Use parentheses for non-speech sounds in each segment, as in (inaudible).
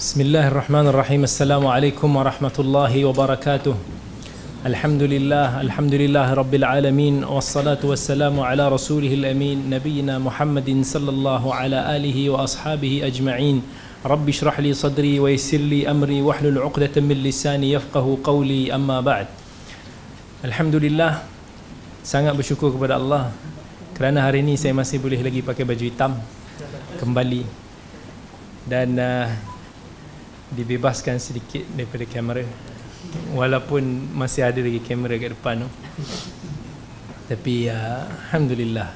بسم الله الرحمن الرحيم السلام عليكم ورحمة الله وبركاته الحمد لله الحمد لله رب العالمين والصلاة والسلام على رسوله الأمين نبينا محمد صلى الله على آله وأصحابه أجمعين رب اشرح لي صدري ويسر لي أمري واحلل عقدة من لساني يفقه قولي أما بعد الحمد لله sangat bersyukur kepada Allah kerana hari ini saya masih boleh lagi pakai baju hitam kembali dan uh, dibebaskan sedikit daripada kamera. Walaupun masih ada lagi kamera kat depan tu. Tapi uh, Alhamdulillah.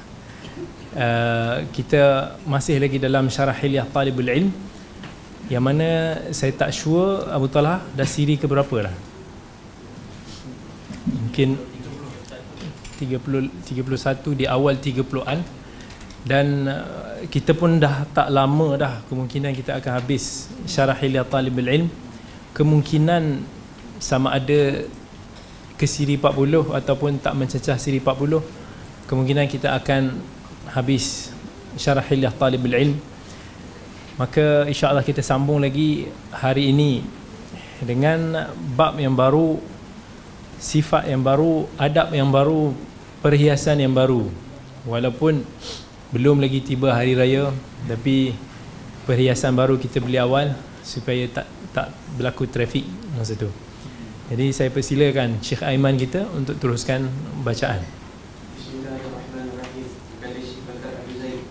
Uh, kita masih lagi dalam syarah hilyah talibul ilm yang mana saya tak sure Abu Talha dah siri ke berapa dah. Mungkin 30 31 di awal 30-an dan uh, kita pun dah tak lama dah kemungkinan kita akan habis syarah hilyah talibul ilm kemungkinan sama ada ke siri 40 ataupun tak mencecah siri 40 kemungkinan kita akan habis syarah hilyah talibul ilm maka insya-Allah kita sambung lagi hari ini dengan bab yang baru sifat yang baru, adab yang baru, perhiasan yang baru. Walaupun belum lagi tiba hari raya, tapi perhiasan baru kita beli awal supaya tak tak berlaku trafik masa tu. Jadi saya persilakan Syekh Aiman kita untuk teruskan bacaan. Bismillahirrahmanirrahim. Kali Syekh Bakar Abu Zaid.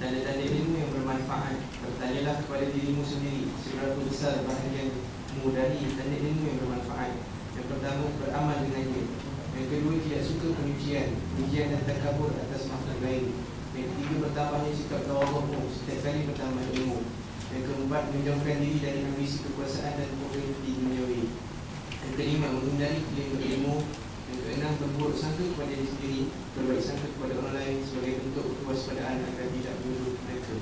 Tanda-tanda ilmu yang bermanfaat. Bertanyalah kepada dirimu sendiri seberapa besar bahagianmu dari tanda ilmu yang bermanfaat. Yang pertama, beramal dengannya. Yang kedua, tidak suka penyucian, pujian dan takabur atas makhluk lain. Yang bertambahnya sikap tawadukmu setiap kali bertambah ilmu. Yang keempat, menjauhkan diri dari ambisi kekuasaan dan populariti duniawi. Yang kelima, menghindari kelima ilmu. Yang keenam, berburuk sangka kepada diri sendiri, berbaik sangka kepada orang lain sebagai bentuk kewaspadaan agar tidak menuduh mereka.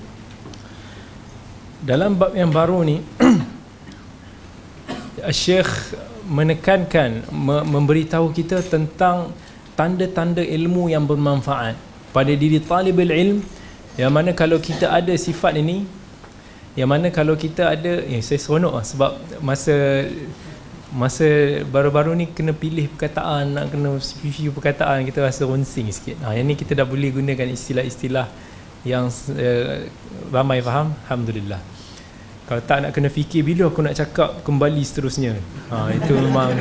Dalam bab yang baru ni (clears throat) Syekh menekankan me- memberitahu kita tentang tanda-tanda ilmu yang bermanfaat pada diri talibul ilm yang mana kalau kita ada sifat ini yang mana kalau kita ada eh saya seronok lah sebab masa masa baru-baru ni kena pilih perkataan nak kena review perkataan kita rasa ronsing sikit. Ha, yang ni kita dah boleh gunakan istilah-istilah yang uh, ramai faham? Alhamdulillah. Kalau tak nak kena fikir bila aku nak cakap kembali seterusnya? Ha, itu memang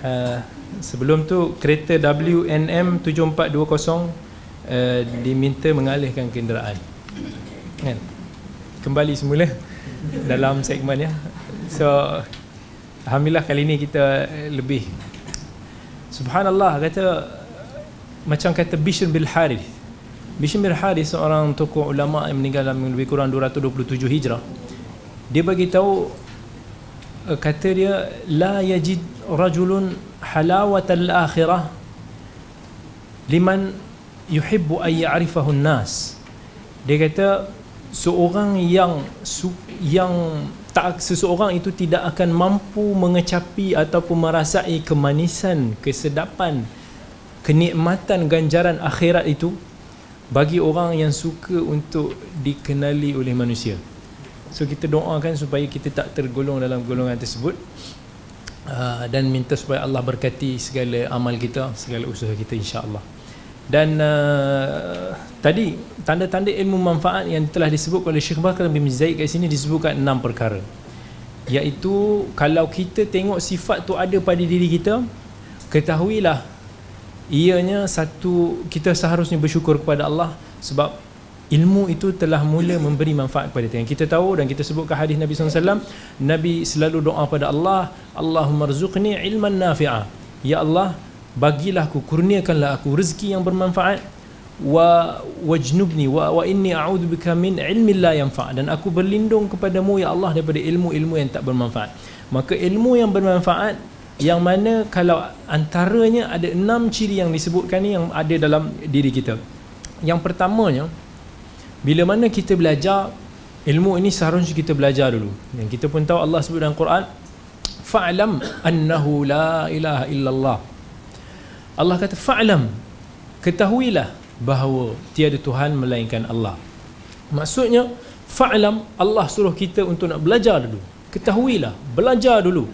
uh, sebelum tu kereta WNM 7420 uh, diminta mengalihkan kenderaan. Kan? Kembali semula dalam segmen ya. So Alhamdulillah kali ni kita lebih. Subhanallah kata macam kata Bishr bil Harith. Bishr bin Harith seorang tokoh ulama yang meninggal dalam lebih kurang 227 Hijrah. Dia bagi tahu uh, kata dia la yajid rajulun halawat al-akhirah liman yuhibbu an ya'rifahu an-nas dia kata seorang yang yang tak seseorang itu tidak akan mampu mengecapi ataupun merasai kemanisan, kesedapan, kenikmatan ganjaran akhirat itu bagi orang yang suka untuk dikenali oleh manusia. So kita doakan supaya kita tak tergolong dalam golongan tersebut uh, dan minta supaya Allah berkati segala amal kita, segala usaha kita insya-Allah. Dan uh, tadi tanda-tanda ilmu manfaat yang telah disebut oleh Syekh Bakar bin Zaid kat sini disebutkan enam perkara. Iaitu kalau kita tengok sifat tu ada pada diri kita, ketahuilah ianya satu kita seharusnya bersyukur kepada Allah sebab ilmu itu telah mula memberi manfaat kepada kita. Yang kita tahu dan kita sebutkan hadis Nabi SAW, Nabi selalu doa pada Allah, Allahumma rzuqni ilman nafi'a. Ya Allah, bagilah aku kurniakanlah aku rezeki yang bermanfaat wa wajnubni wa wa inni a'udzubika min ilmin la yanfa dan aku berlindung kepadamu ya Allah daripada ilmu-ilmu yang tak bermanfaat maka ilmu yang bermanfaat yang mana kalau antaranya ada enam ciri yang disebutkan ni yang ada dalam diri kita yang pertamanya bila mana kita belajar ilmu ini seharusnya kita belajar dulu. Yang kita pun tahu Allah sebut dalam Quran fa'lam annahu la ilaha illallah. Allah kata fa'lam ketahuilah bahawa tiada Tuhan melainkan Allah. Maksudnya fa'lam Allah suruh kita untuk nak belajar dulu. Ketahuilah belajar dulu.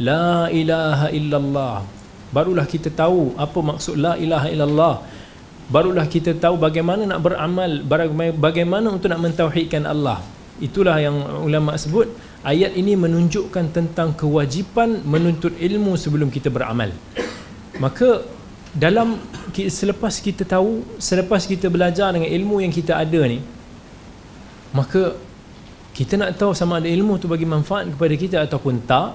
La ilaha illallah. Barulah kita tahu apa maksud la ilaha illallah barulah kita tahu bagaimana nak beramal bagaimana untuk nak mentauhidkan Allah. Itulah yang ulama sebut ayat ini menunjukkan tentang kewajipan menuntut ilmu sebelum kita beramal. Maka dalam selepas kita tahu selepas kita belajar dengan ilmu yang kita ada ni maka kita nak tahu sama ada ilmu tu bagi manfaat kepada kita ataupun tak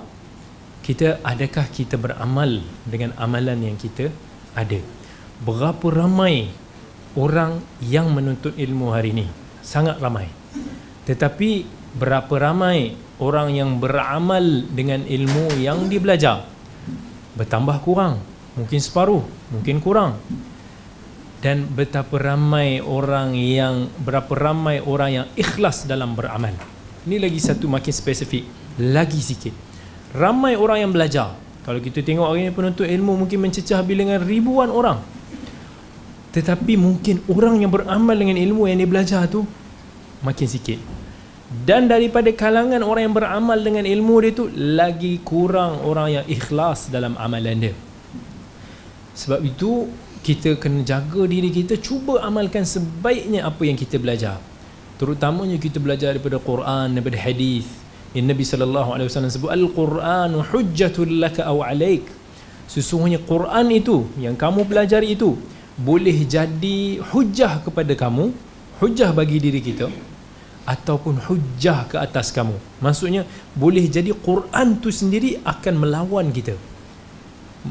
kita adakah kita beramal dengan amalan yang kita ada berapa ramai orang yang menuntut ilmu hari ini? Sangat ramai. Tetapi berapa ramai orang yang beramal dengan ilmu yang dia belajar bertambah kurang. Mungkin separuh mungkin kurang. Dan betapa ramai orang yang berapa ramai orang yang ikhlas dalam beramal. Ini lagi satu makin spesifik lagi sikit. Ramai orang yang belajar. Kalau kita tengok orang yang penuntut ilmu mungkin mencecah bilangan ribuan orang tetapi mungkin orang yang beramal dengan ilmu yang dia belajar tu makin sikit. Dan daripada kalangan orang yang beramal dengan ilmu dia tu lagi kurang orang yang ikhlas dalam amalan dia. Sebab itu kita kena jaga diri kita cuba amalkan sebaiknya apa yang kita belajar. Terutamanya kita belajar daripada Quran daripada hadis. Yang Nabi sallallahu alaihi wasallam sebut al-Quran hujjatul laka aw alaik. Sesungguhnya Quran itu yang kamu pelajari itu boleh jadi hujah kepada kamu hujah bagi diri kita ataupun hujah ke atas kamu. Maksudnya boleh jadi Quran tu sendiri akan melawan kita.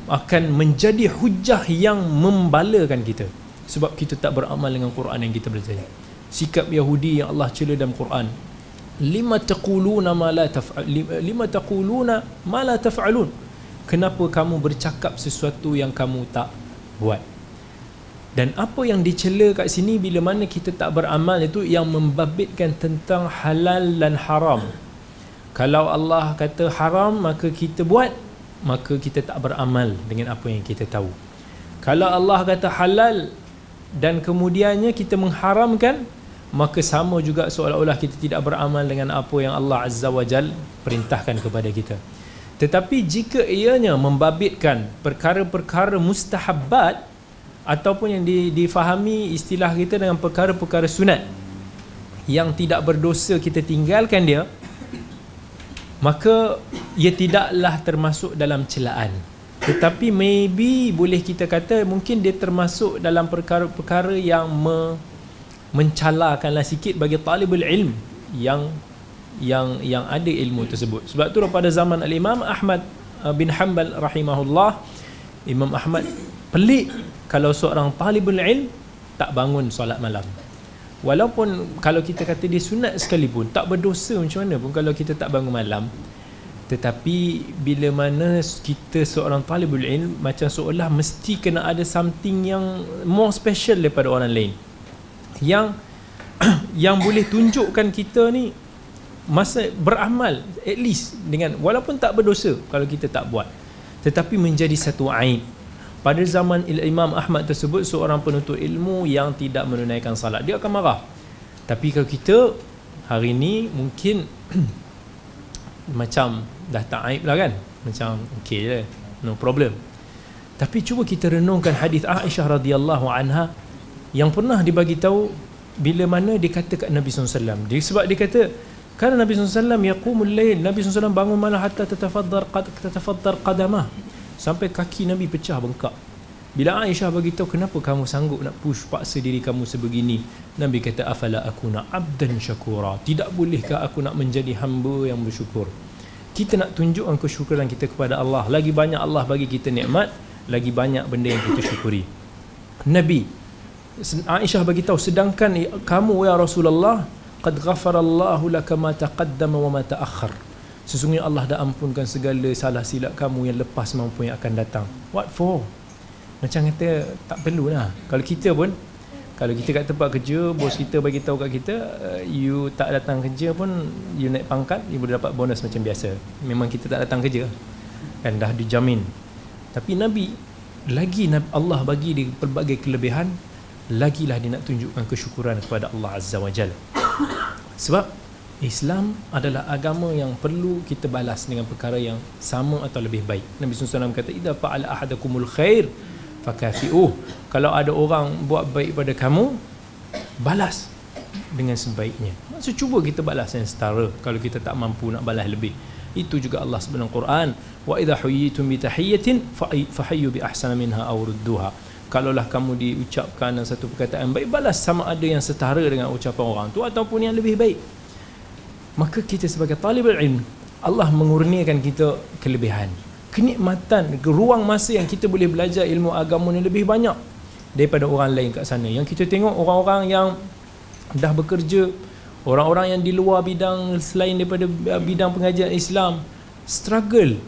Akan menjadi hujah yang membalakan kita. Sebab kita tak beramal dengan Quran yang kita belajar. Sikap Yahudi yang Allah cela dalam Quran. Lima taquluna ma la taf'al lima taquluna ma la taf'alun. Kenapa kamu bercakap sesuatu yang kamu tak buat dan apa yang dicela kat sini bila mana kita tak beramal itu yang membabitkan tentang halal dan haram. Kalau Allah kata haram maka kita buat maka kita tak beramal dengan apa yang kita tahu. Kalau Allah kata halal dan kemudiannya kita mengharamkan maka sama juga seolah-olah kita tidak beramal dengan apa yang Allah Azza wa Jal perintahkan kepada kita. Tetapi jika ianya membabitkan perkara-perkara mustahabbat ataupun yang difahami istilah kita dengan perkara-perkara sunat yang tidak berdosa kita tinggalkan dia maka ia tidaklah termasuk dalam celaan. Tetapi maybe boleh kita kata mungkin dia termasuk dalam perkara-perkara yang me, mencalakanlah sikit bagi talibul ilm yang yang yang ada ilmu tersebut. Sebab tu pada zaman al-Imam Ahmad uh, bin Hanbal rahimahullah Imam Ahmad pelik kalau seorang talibul ilm tak bangun solat malam. Walaupun kalau kita kata dia sunat sekalipun tak berdosa macam mana pun kalau kita tak bangun malam. Tetapi bila mana kita seorang talibul ilm macam seolah mesti kena ada something yang more special daripada orang lain. Yang (clears throat) yang boleh tunjukkan kita ni masa beramal at least dengan walaupun tak berdosa kalau kita tak buat. Tetapi menjadi satu aib pada zaman Imam Ahmad tersebut seorang penuntut ilmu yang tidak menunaikan salat dia akan marah. Tapi kalau kita hari ini mungkin (clears throat) macam dah tak aib lah kan? Macam okey je no problem. Tapi cuba kita renungkan hadis Aisyah radhiyallahu anha yang pernah dibagi tahu bila mana dia kata kat Nabi SAW dia, sebab dia kata kerana Nabi SAW yaqumul lail. Nabi SAW bangun malam hatta tatafaddar qad tatafaddar qadamah sampai kaki Nabi pecah bengkak. Bila Aisyah bagi tahu kenapa kamu sanggup nak push paksa diri kamu sebegini? Nabi kata afala aku nak abdan syakura? Tidak bolehkah aku nak menjadi hamba yang bersyukur? Kita nak tunjukkan kesyukuran kita kepada Allah. Lagi banyak Allah bagi kita nikmat lagi banyak benda yang kita syukuri. Nabi Aisyah bagi tahu sedangkan kamu ya Rasulullah qad ghafarallahu laka ma taqaddama wa ma ta'akhkhar Sesungguhnya Allah dah ampunkan segala salah silap kamu yang lepas maupun yang akan datang. What for? Macam kata tak perlu lah. Kalau kita pun, kalau kita kat tempat kerja, bos kita bagi tahu kat kita, uh, you tak datang kerja pun, you naik pangkat, you boleh dapat bonus macam biasa. Memang kita tak datang kerja. Kan dah dijamin. Tapi Nabi, lagi Allah bagi dia pelbagai kelebihan, lagilah dia nak tunjukkan kesyukuran kepada Allah Azza wa Jalla. sebab Islam adalah agama yang perlu kita balas dengan perkara yang sama atau lebih baik. Nabi SAW kata, "Idza fa'ala ahadakumul khair fakafi'uh." Kalau ada orang buat baik pada kamu, balas dengan sebaiknya. Maksud cuba kita balas yang setara kalau kita tak mampu nak balas lebih. Itu juga Allah dalam Quran, "Wa idza huyitum bi tahiyyatin fahayyu bi ahsana minha aw rudduha." Kalaulah kamu diucapkan satu perkataan baik, balas sama ada yang setara dengan ucapan orang tu ataupun yang lebih baik maka kita sebagai talibul ilm Allah mengurniakan kita kelebihan. Kenikmatan ruang masa yang kita boleh belajar ilmu agama ni lebih banyak daripada orang lain kat sana. Yang kita tengok orang-orang yang dah bekerja orang-orang yang di luar bidang selain daripada bidang pengajian Islam struggle.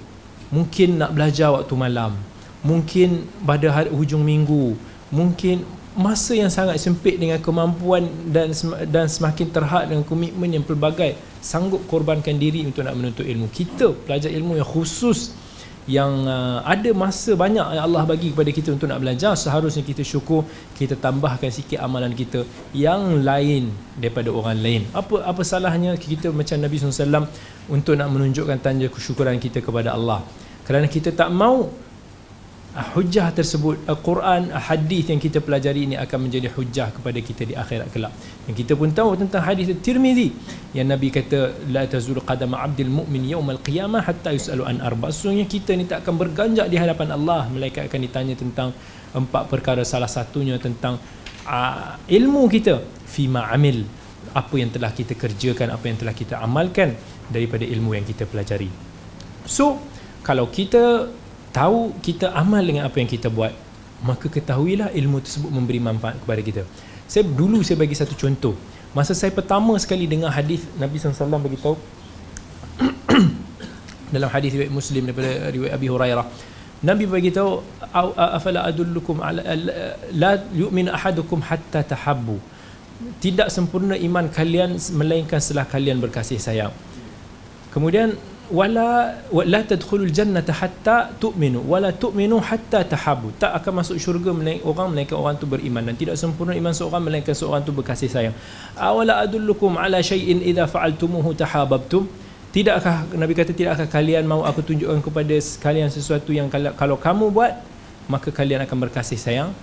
Mungkin nak belajar waktu malam mungkin pada hari, hujung minggu mungkin masa yang sangat sempit dengan kemampuan dan dan semakin terhad dengan komitmen yang pelbagai sanggup korbankan diri untuk nak menuntut ilmu. Kita pelajar ilmu yang khusus yang uh, ada masa banyak yang Allah bagi kepada kita untuk nak belajar seharusnya kita syukur kita tambahkan sikit amalan kita yang lain daripada orang lain. Apa apa salahnya kita macam Nabi SAW untuk nak menunjukkan tanda kesyukuran kita kepada Allah? Kerana kita tak mau hujah tersebut Al-Quran, hadis yang kita pelajari ini akan menjadi hujah kepada kita di akhirat kelak. Yang kita pun tahu tentang hadis Tirmizi yang Nabi kata la tazul qadama 'abdil mu'min yawmal qiyamah hatta yus'alu an arba. Sesungguhnya kita ni tak akan berganjak di hadapan Allah. Malaikat akan ditanya tentang empat perkara salah satunya tentang uh, ilmu kita fima amil apa yang telah kita kerjakan apa yang telah kita amalkan daripada ilmu yang kita pelajari. So kalau kita tahu kita amal dengan apa yang kita buat maka ketahuilah ilmu tersebut memberi manfaat kepada kita. Saya dulu saya bagi satu contoh. Masa saya pertama sekali dengar hadis Nabi SAW bagi tahu dalam hadis riwayat Muslim daripada riwayat Abi Hurairah Nabi bagi tahu afala adullukum ala la yu'min ahadukum hatta tahabbu. Tidak sempurna iman kalian melainkan setelah kalian berkasih sayang. Kemudian wala la tadkhulul jannata hatta tu'minu wala tu'minu hatta tahabu. Tak akan masuk syurga melainkan orang melainkan orang tu beriman. Dan tidak sempurna iman seorang melainkan seorang tu berkasih sayang. Awala adullukum ala syai'in idza fa'altumuhu tahabbtum tidakkah nabi kata tidakkah kalian mau aku tunjukkan kepada kalian sesuatu yang kalau, kalau kamu buat maka kalian akan berkasih sayang?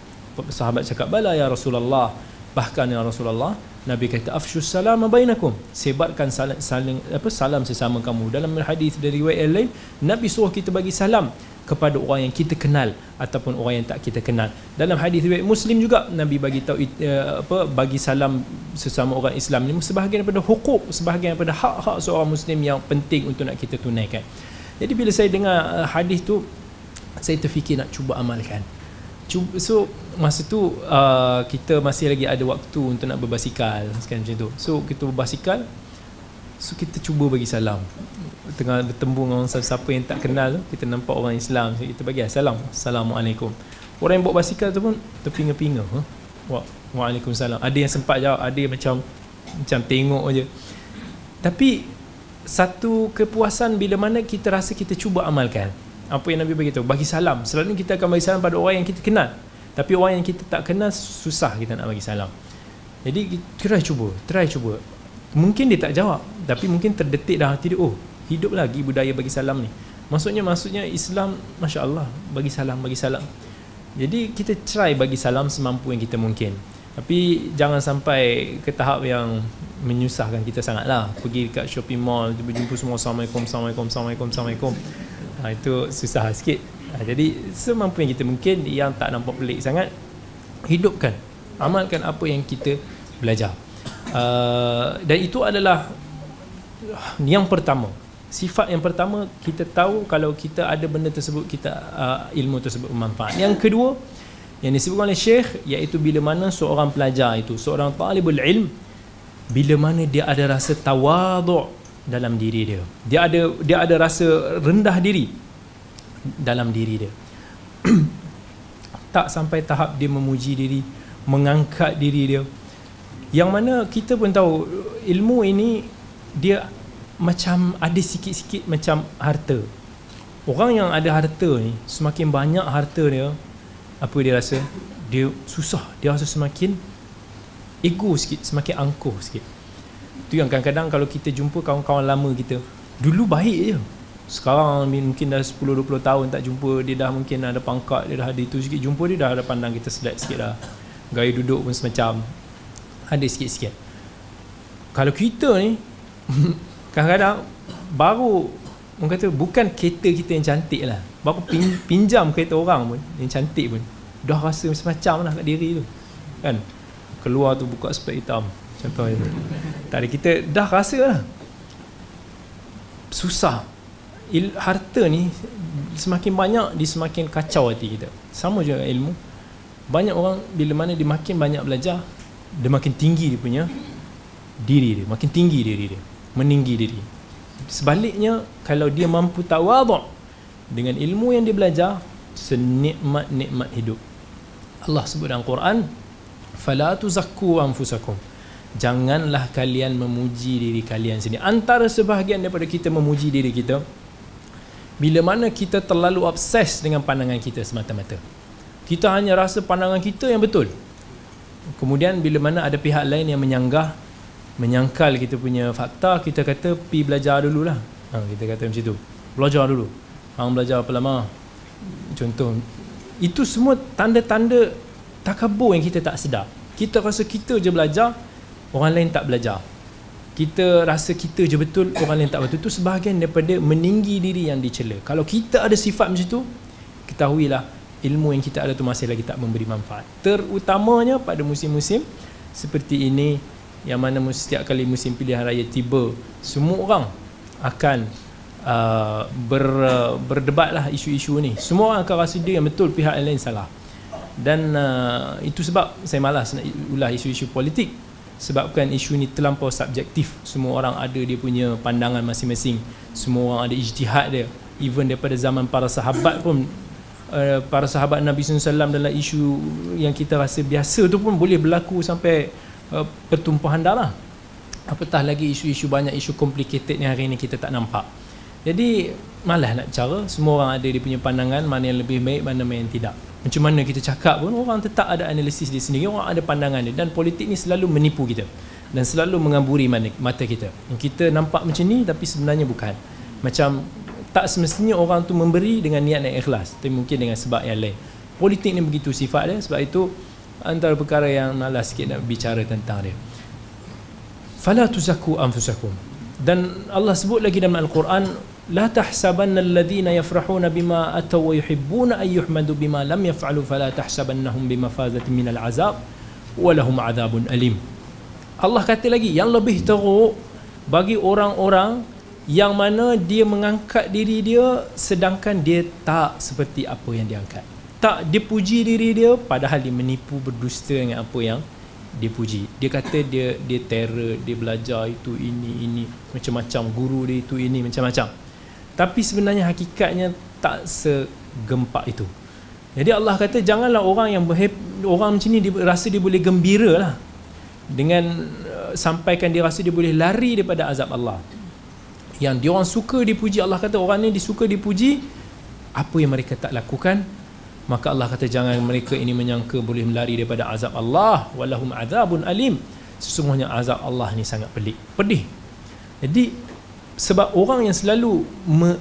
Sahabat cakap bala ya rasulullah. Bahkan ya rasulullah Nabi kata afshus salam bainakum. Sebarkan saling, saling apa salam sesama kamu. Dalam hadis dari riwayat lain Nabi suruh kita bagi salam kepada orang yang kita kenal ataupun orang yang tak kita kenal. Dalam hadis riwayat Muslim juga Nabi bagi tahu uh, apa bagi salam sesama orang Islam ini sebahagian daripada hukuk sebahagian daripada hak-hak seorang muslim yang penting untuk nak kita tunaikan. Jadi bila saya dengar uh, hadis tu saya terfikir nak cuba amalkan so masa tu uh, kita masih lagi ada waktu untuk nak berbasikal sekarang macam tu. So kita berbasikal so kita cuba bagi salam. Tengah bertembung dengan siapa yang tak kenal kita nampak orang Islam so kita bagi salam Assalamualaikum. Orang yang bawa basikal tu pun terpinga-pinga huh? Wa Waalaikumsalam. Ada yang sempat jawab ada yang macam macam tengok aja tapi satu kepuasan bila mana kita rasa kita cuba amalkan apa yang Nabi beritahu? Bagi salam. Selalunya kita akan bagi salam pada orang yang kita kenal. Tapi orang yang kita tak kenal susah kita nak bagi salam. Jadi try cuba. Try cuba. Mungkin dia tak jawab. Tapi mungkin terdetik dalam hati dia oh hidup lagi budaya bagi salam ni. Maksudnya maksudnya Islam Masya Allah bagi salam bagi salam. Jadi kita try bagi salam semampu yang kita mungkin. Tapi jangan sampai ke tahap yang menyusahkan kita sangat lah pergi dekat shopping mall berjumpa semua Assalamualaikum Assalamualaikum Assalamualaikum Assalamualaikum ha, itu susah sikit. Ha, jadi semampu yang kita mungkin yang tak nampak pelik sangat hidupkan amalkan apa yang kita belajar. Uh, dan itu adalah yang pertama. Sifat yang pertama kita tahu kalau kita ada benda tersebut kita uh, ilmu tersebut bermanfaat. Yang kedua yang disebutkan oleh syekh iaitu bila mana seorang pelajar itu seorang talibul ilm bila mana dia ada rasa tawaduk dalam diri dia. Dia ada dia ada rasa rendah diri dalam diri dia. (clears throat) tak sampai tahap dia memuji diri, mengangkat diri dia. Yang mana kita pun tahu ilmu ini dia macam ada sikit-sikit macam harta. Orang yang ada harta ni, semakin banyak harta dia, apa dia rasa? Dia susah, dia rasa semakin ego sikit, semakin angkuh sikit tu yang kadang-kadang kalau kita jumpa kawan-kawan lama kita dulu baik je. Sekarang mungkin dah 10-20 tahun tak jumpa dia dah mungkin ada pangkat dia dah ada itu sikit jumpa dia dah ada pandang kita sedap sikit dah. Gaya duduk pun semacam ada sikit-sikit. Kalau kita ni (laughs) kadang-kadang baru orang kata bukan kereta kita yang cantik lah. Baru pin, pinjam kereta orang pun yang cantik pun dah rasa macam-macam lah kat diri tu. Kan? Keluar tu buka spek hitam contohnya tak ada kita dah rasa lah susah. Il, harta ni semakin banyak dia semakin kacau hati kita. Sama juga ilmu. Banyak orang bila mana dia makin banyak belajar dia makin tinggi dia punya diri dia. Makin tinggi diri dia. Meninggi diri. Sebaliknya kalau dia mampu tawaduk dengan ilmu yang dia belajar senikmat-nikmat hidup. Allah sebut dalam Quran fala tuzakku anfusakum janganlah kalian memuji diri kalian sendiri. Antara sebahagian daripada kita memuji diri kita bila mana kita terlalu obses dengan pandangan kita semata-mata. Kita hanya rasa pandangan kita yang betul. Kemudian bila mana ada pihak lain yang menyanggah menyangkal kita punya fakta kita kata pi belajar dululah. Ha, kita kata macam tu. Belajar dulu. Hang belajar apa lama? Contoh. Itu semua tanda-tanda takabur yang kita tak sedar. Kita rasa kita je belajar orang lain tak belajar. Kita rasa kita je betul orang lain tak betul. Itu sebahagian daripada meninggi diri yang dicela. Kalau kita ada sifat macam tu ketahuilah ilmu yang kita ada tu masih lagi tak memberi manfaat. Terutamanya pada musim-musim seperti ini yang mana setiap kali musim pilihan raya tiba semua orang akan uh, ber, uh, berdebat lah isu-isu ni. Semua orang akan rasa dia yang betul pihak yang lain salah. Dan uh, itu sebab saya malas nak ulah isu-isu politik sebabkan isu ni terlampau subjektif. Semua orang ada dia punya pandangan masing-masing. Semua orang ada ijtihad dia. Even daripada zaman para sahabat pun uh, para sahabat Nabi SAW dalam isu yang kita rasa biasa tu pun boleh berlaku sampai uh, pertumpahan darah. Apatah lagi isu-isu banyak isu complicated yang hari ni kita tak nampak. Jadi malah nak cara. Semua orang ada dia punya pandangan mana yang lebih baik mana yang tidak macam mana kita cakap pun orang tetap ada analisis dia sendiri orang ada pandangan dia. Dan politik ni selalu menipu kita. Dan selalu mengamburi mata kita. Kita nampak macam ni tapi sebenarnya bukan. Macam tak semestinya orang tu memberi dengan niat yang ikhlas. Tapi mungkin dengan sebab yang lain. Politik ni begitu sifat dia. Sebab itu antara perkara yang malas sikit nak bicara tentang dia. Fala tuzaku anfusakum. Dan Allah sebut lagi dalam Al-Quran لا تحسبن الذين يفرحون بما أتوا ويحبون أن يحمدوا بما لم يفعلوا فلا تحسبنهم بمفازة من العذاب ولهم عذاب أليم Allah kata lagi yang lebih teruk bagi orang-orang yang mana dia mengangkat diri dia sedangkan dia tak seperti apa yang dia angkat tak dia puji diri dia padahal dia menipu berdusta dengan apa yang dia puji dia kata dia dia terror dia belajar itu ini ini macam-macam guru dia itu ini macam-macam tapi sebenarnya hakikatnya tak segempak itu. Jadi Allah kata janganlah orang yang berheb, orang macam ni dia rasa dia boleh gembira lah dengan uh, sampaikan dia rasa dia boleh lari daripada azab Allah. Yang dia orang suka dipuji Allah kata orang ni disuka dipuji apa yang mereka tak lakukan maka Allah kata jangan mereka ini menyangka boleh melari daripada azab Allah. Walahum azabun alim. Sesungguhnya azab Allah ni sangat pelik pedih. Jadi sebab orang yang selalu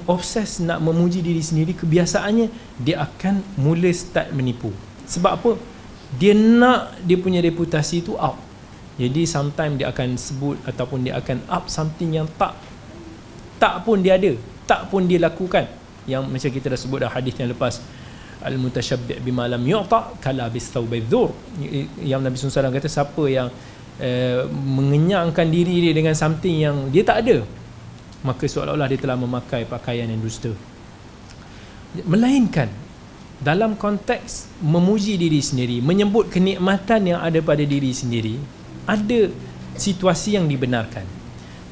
obses nak memuji diri sendiri kebiasaannya dia akan mula start menipu. Sebab apa? Dia nak dia punya reputasi itu up jadi sometimes dia akan sebut ataupun dia akan up something yang tak tak pun dia ada tak pun dia lakukan. Yang macam kita dah sebut dah hadis yang lepas al mutasyabbi' bima lam yu'ta kala bis thawbidhur yang Nabi SAW kata siapa yang uh, mengenyangkan diri dia dengan something yang dia tak ada maka seolah-olah dia telah memakai pakaian yang dusta. Melainkan dalam konteks memuji diri sendiri menyebut kenikmatan yang ada pada diri sendiri ada situasi yang dibenarkan.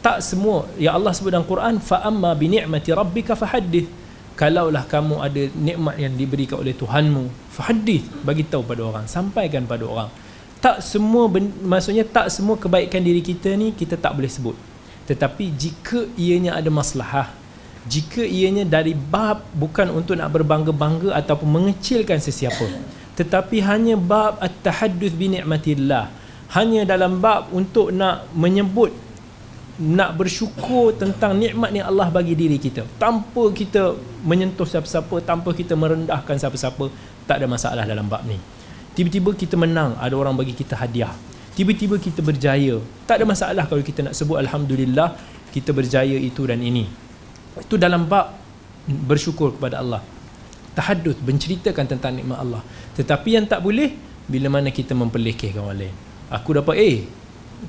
Tak semua ya Allah sebut dalam Quran fa amma bi ni'mati rabbika fahaddith. Kalaulah kamu ada nikmat yang diberikan oleh Tuhanmu fahaddith bagi tahu pada orang sampaikan pada orang. Tak semua maksudnya tak semua kebaikan diri kita ni kita tak boleh sebut tetapi jika ianya ada maslahah jika ianya dari bab bukan untuk nak berbangga-bangga ataupun mengecilkan sesiapa tetapi hanya bab at-tahadduth bi ni'matillah hanya dalam bab untuk nak menyebut nak bersyukur tentang nikmat yang Allah bagi diri kita. Tanpa kita menyentuh siapa-siapa tanpa kita merendahkan siapa-siapa tak ada masalah dalam bab ni. Tiba-tiba kita menang ada orang bagi kita hadiah tiba-tiba kita berjaya. Tak ada masalah kalau kita nak sebut alhamdulillah kita berjaya itu dan ini. Itu dalam bab bersyukur kepada Allah. Tahadduth menceritakan tentang nikmat Allah. Tetapi yang tak boleh bila mana kita memperlekehkan orang lain. Aku dapat A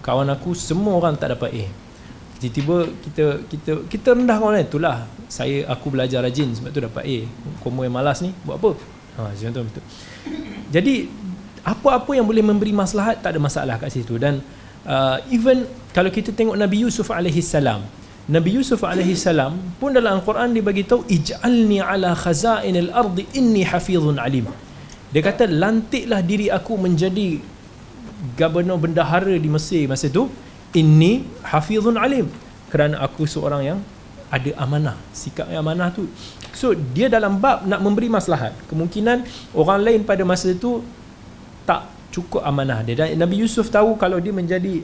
kawan aku semua orang tak dapat A. Tiba-tiba kita kita kita rendah orang lain. Itulah saya aku belajar rajin sebab tu dapat A. Kamu yang malas ni buat apa? Ha betul jadi apa-apa yang boleh memberi maslahat tak ada masalah kat situ. Dan uh, even kalau kita tengok Nabi Yusuf alaihi salam Nabi Yusuf alaihi salam pun dalam Al-Quran dia bagi tahu ij'alni ala khazainil ardi inni hafizun alim. Dia kata lantiklah diri aku menjadi gubernur bendahara di Mesir masa tu inni hafizun alim. Kerana aku seorang yang ada amanah sikap yang amanah tu. So dia dalam bab nak memberi maslahat kemungkinan orang lain pada masa tak cukup amanah dia. Dan Nabi Yusuf tahu kalau dia menjadi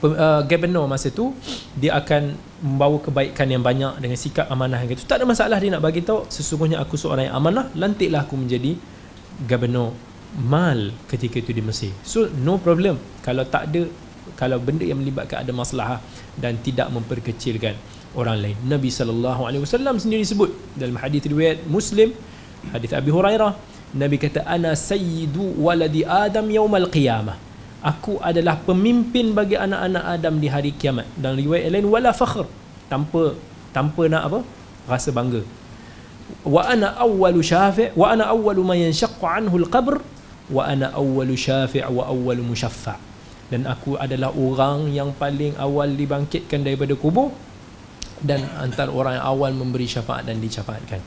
uh, governor masa tu dia akan membawa kebaikan yang banyak dengan sikap amanah yang itu tak ada masalah dia nak bagi tahu sesungguhnya aku seorang yang amanah lantiklah aku menjadi governor mal ketika itu di Mesir. So no problem. Kalau tak ada kalau benda yang melibatkan ada masalah dan tidak memperkecilkan orang lain. Nabi sallallahu alaihi wasallam sendiri sebut dalam hadis riwayat Muslim, hadis Abi Hurairah, Nabi kata ana sayyidu waladi Adam yaumal qiyamah. Aku adalah pemimpin bagi anak-anak Adam di hari kiamat. Dan riwayat lain wala fakhr, tanpa tanpa nak apa? rasa bangga. Wa ana awwalu syafi' wa ana awwalu man yanshaqqu anhu al-qabr wa ana awwalu syafi' wa awwalu mushaffa' dan aku adalah orang yang paling awal dibangkitkan daripada kubur dan antara orang yang awal memberi syafaat dan disyafaatkan.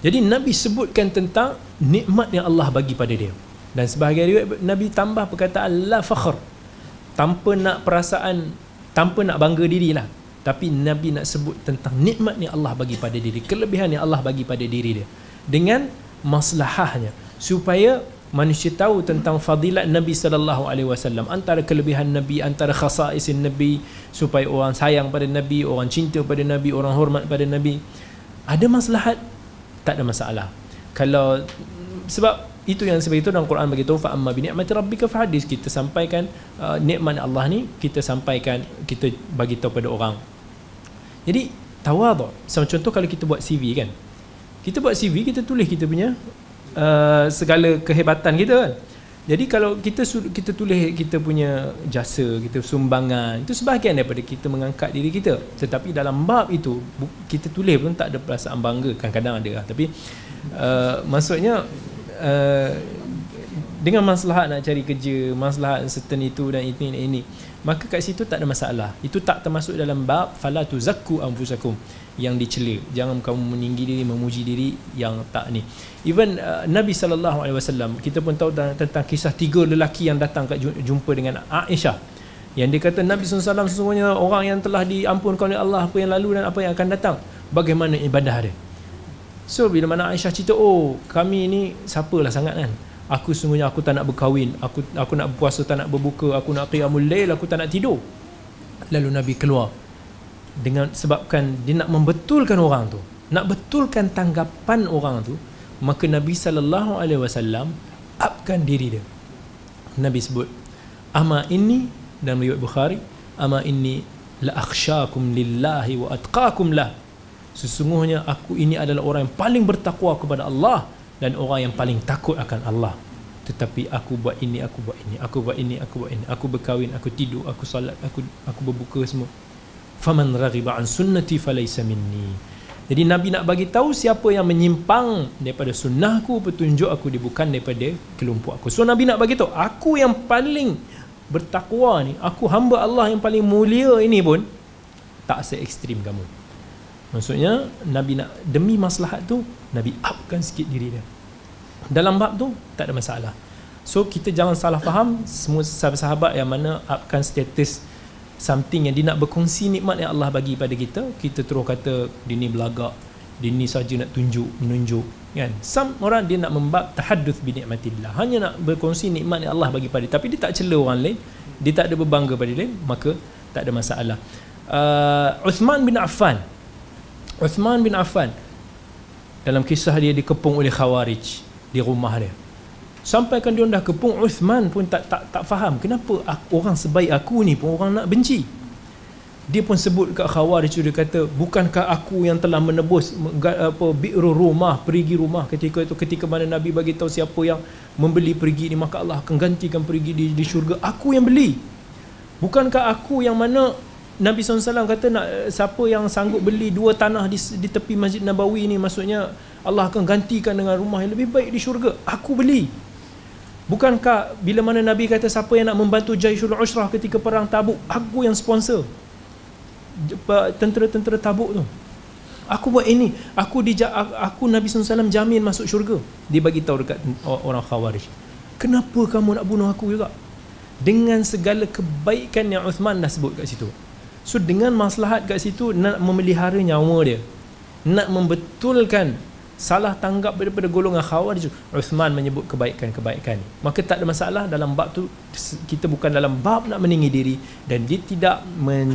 Jadi Nabi sebutkan tentang nikmat yang Allah bagi pada dia. Dan sebahagian riwayat Nabi tambah perkataan la fakhr tanpa nak perasaan tanpa nak bangga dirilah. Tapi Nabi nak sebut tentang nikmat yang Allah bagi pada diri, kelebihan yang Allah bagi pada diri dia. Dengan maslahahnya. Supaya manusia tahu tentang fadilat Nabi sallallahu alaihi wasallam. Antara kelebihan Nabi antara khasaisin Nabi supaya orang sayang pada Nabi orang cinta pada Nabi orang hormat pada Nabi. Ada maslahat tak ada masalah. Kalau sebab itu yang sebab itu dalam Quran bagi tahu fa amma bi ni'mati rabbika fahadis. Kita sampaikan uh, nikmat Allah ni kita sampaikan kita bagi tahu pada orang. Jadi tawadhu. Sama contoh kalau kita buat CV kan. Kita buat CV kita tulis kita punya uh, segala kehebatan kita kan. Jadi kalau kita kita tulis kita punya jasa, kita sumbangan, itu sebahagian daripada kita mengangkat diri kita. Tetapi dalam bab itu kita tulis pun tak ada perasaan bangga, kadang-kadang ada lah. Tapi uh, maksudnya uh, dengan masalah nak cari kerja, masalah certain itu dan ini ini, ini maka kat situ tak ada masalah. Itu tak termasuk dalam bab fala tuzakku anfusakum yang dicela. Jangan kamu meninggi diri memuji diri yang tak ni. Even uh, Nabi sallallahu alaihi wasallam kita pun tahu tentang kisah tiga lelaki yang datang kat jumpa dengan Aisyah. Yang dia kata Nabi SAW sesungguhnya orang yang telah diampunkan oleh Allah apa yang lalu dan apa yang akan datang. Bagaimana ibadah dia? So bila mana Aisyah cerita oh kami ni siapalah sangat kan aku sesungguhnya aku tak nak berkahwin. Aku aku nak berpuasa tak nak berbuka. Aku nak qiyamul lail aku tak nak tidur. Lalu Nabi keluar. Dengan sebabkan dia nak membetulkan orang tu nak betulkan tanggapan orang tu maka Nabi sallallahu alaihi wasallam upkan diri dia. Nabi sebut ama ini dalam riwayat Bukhari ama ini la akhsyakum lillahi wa atqakum lah. Sesungguhnya aku ini adalah orang yang paling bertakwa kepada Allah dan orang yang paling takut akan Allah. Tetapi aku buat ini aku buat ini aku buat ini aku buat ini. Aku berkahwin aku tidur aku solat aku aku berbuka semua. Faman raghiba an sunnati falaysa minni. Jadi nabi nak bagi tahu siapa yang menyimpang daripada sunnahku petunjuk aku dia bukan daripada kelompok aku. So nabi nak bagi tahu aku yang paling bertakwa ni aku hamba Allah yang paling mulia ini pun tak se ekstrim kamu maksudnya nabi nak demi maslahat tu nabi upkan sikit diri dia. Dalam bab tu tak ada masalah. So kita jangan salah faham semua sahabat-sahabat yang mana upkan status something yang dia nak berkongsi nikmat yang Allah bagi pada kita kita terus kata dia ni belagak dia ni saja nak tunjuk menunjuk kan? Some orang dia nak membab tahadduth bi nikmatillah hanya nak berkongsi nikmat yang Allah bagi pada dia. tapi dia tak cela orang lain dia tak ada berbangga pada dia maka tak ada masalah. Uh, Uthman bin Affan Uthman bin Affan dalam kisah dia dikepung oleh Khawarij di rumah dia. Sampai kan dia dah kepung Uthman pun tak tak tak faham kenapa aku, orang sebaik aku ni pun orang nak benci? Dia pun sebut kat Khawarij dia kata bukankah aku yang telah menebus apa bi'ru rumah perigi rumah ketika itu ketika mana Nabi bagi tahu siapa yang membeli perigi ni maka Allah akan gantikan perigi di, di syurga. Aku yang beli. Bukankah aku yang mana Nabi SAW kata nak siapa yang sanggup beli dua tanah di, di tepi Masjid Nabawi ni maksudnya Allah akan gantikan dengan rumah yang lebih baik di syurga. Aku beli. Bukankah bila mana Nabi kata siapa yang nak membantu Jaishul Usrah ketika perang tabuk aku yang sponsor? Tentera-tentera tabuk tu. Aku buat ini. Aku di aku Nabi SAW jamin masuk syurga. Dia bagi tahu dekat orang khawarij. Kenapa kamu nak bunuh aku juga? Dengan segala kebaikan yang Uthman dah sebut kat situ So dengan maslahat kat situ nak memelihara nyawa dia. Nak membetulkan salah tanggap daripada golongan khawarij Uthman menyebut kebaikan-kebaikan. Maka tak ada masalah dalam bab tu kita bukan dalam bab nak meninggi diri dan dia tidak men,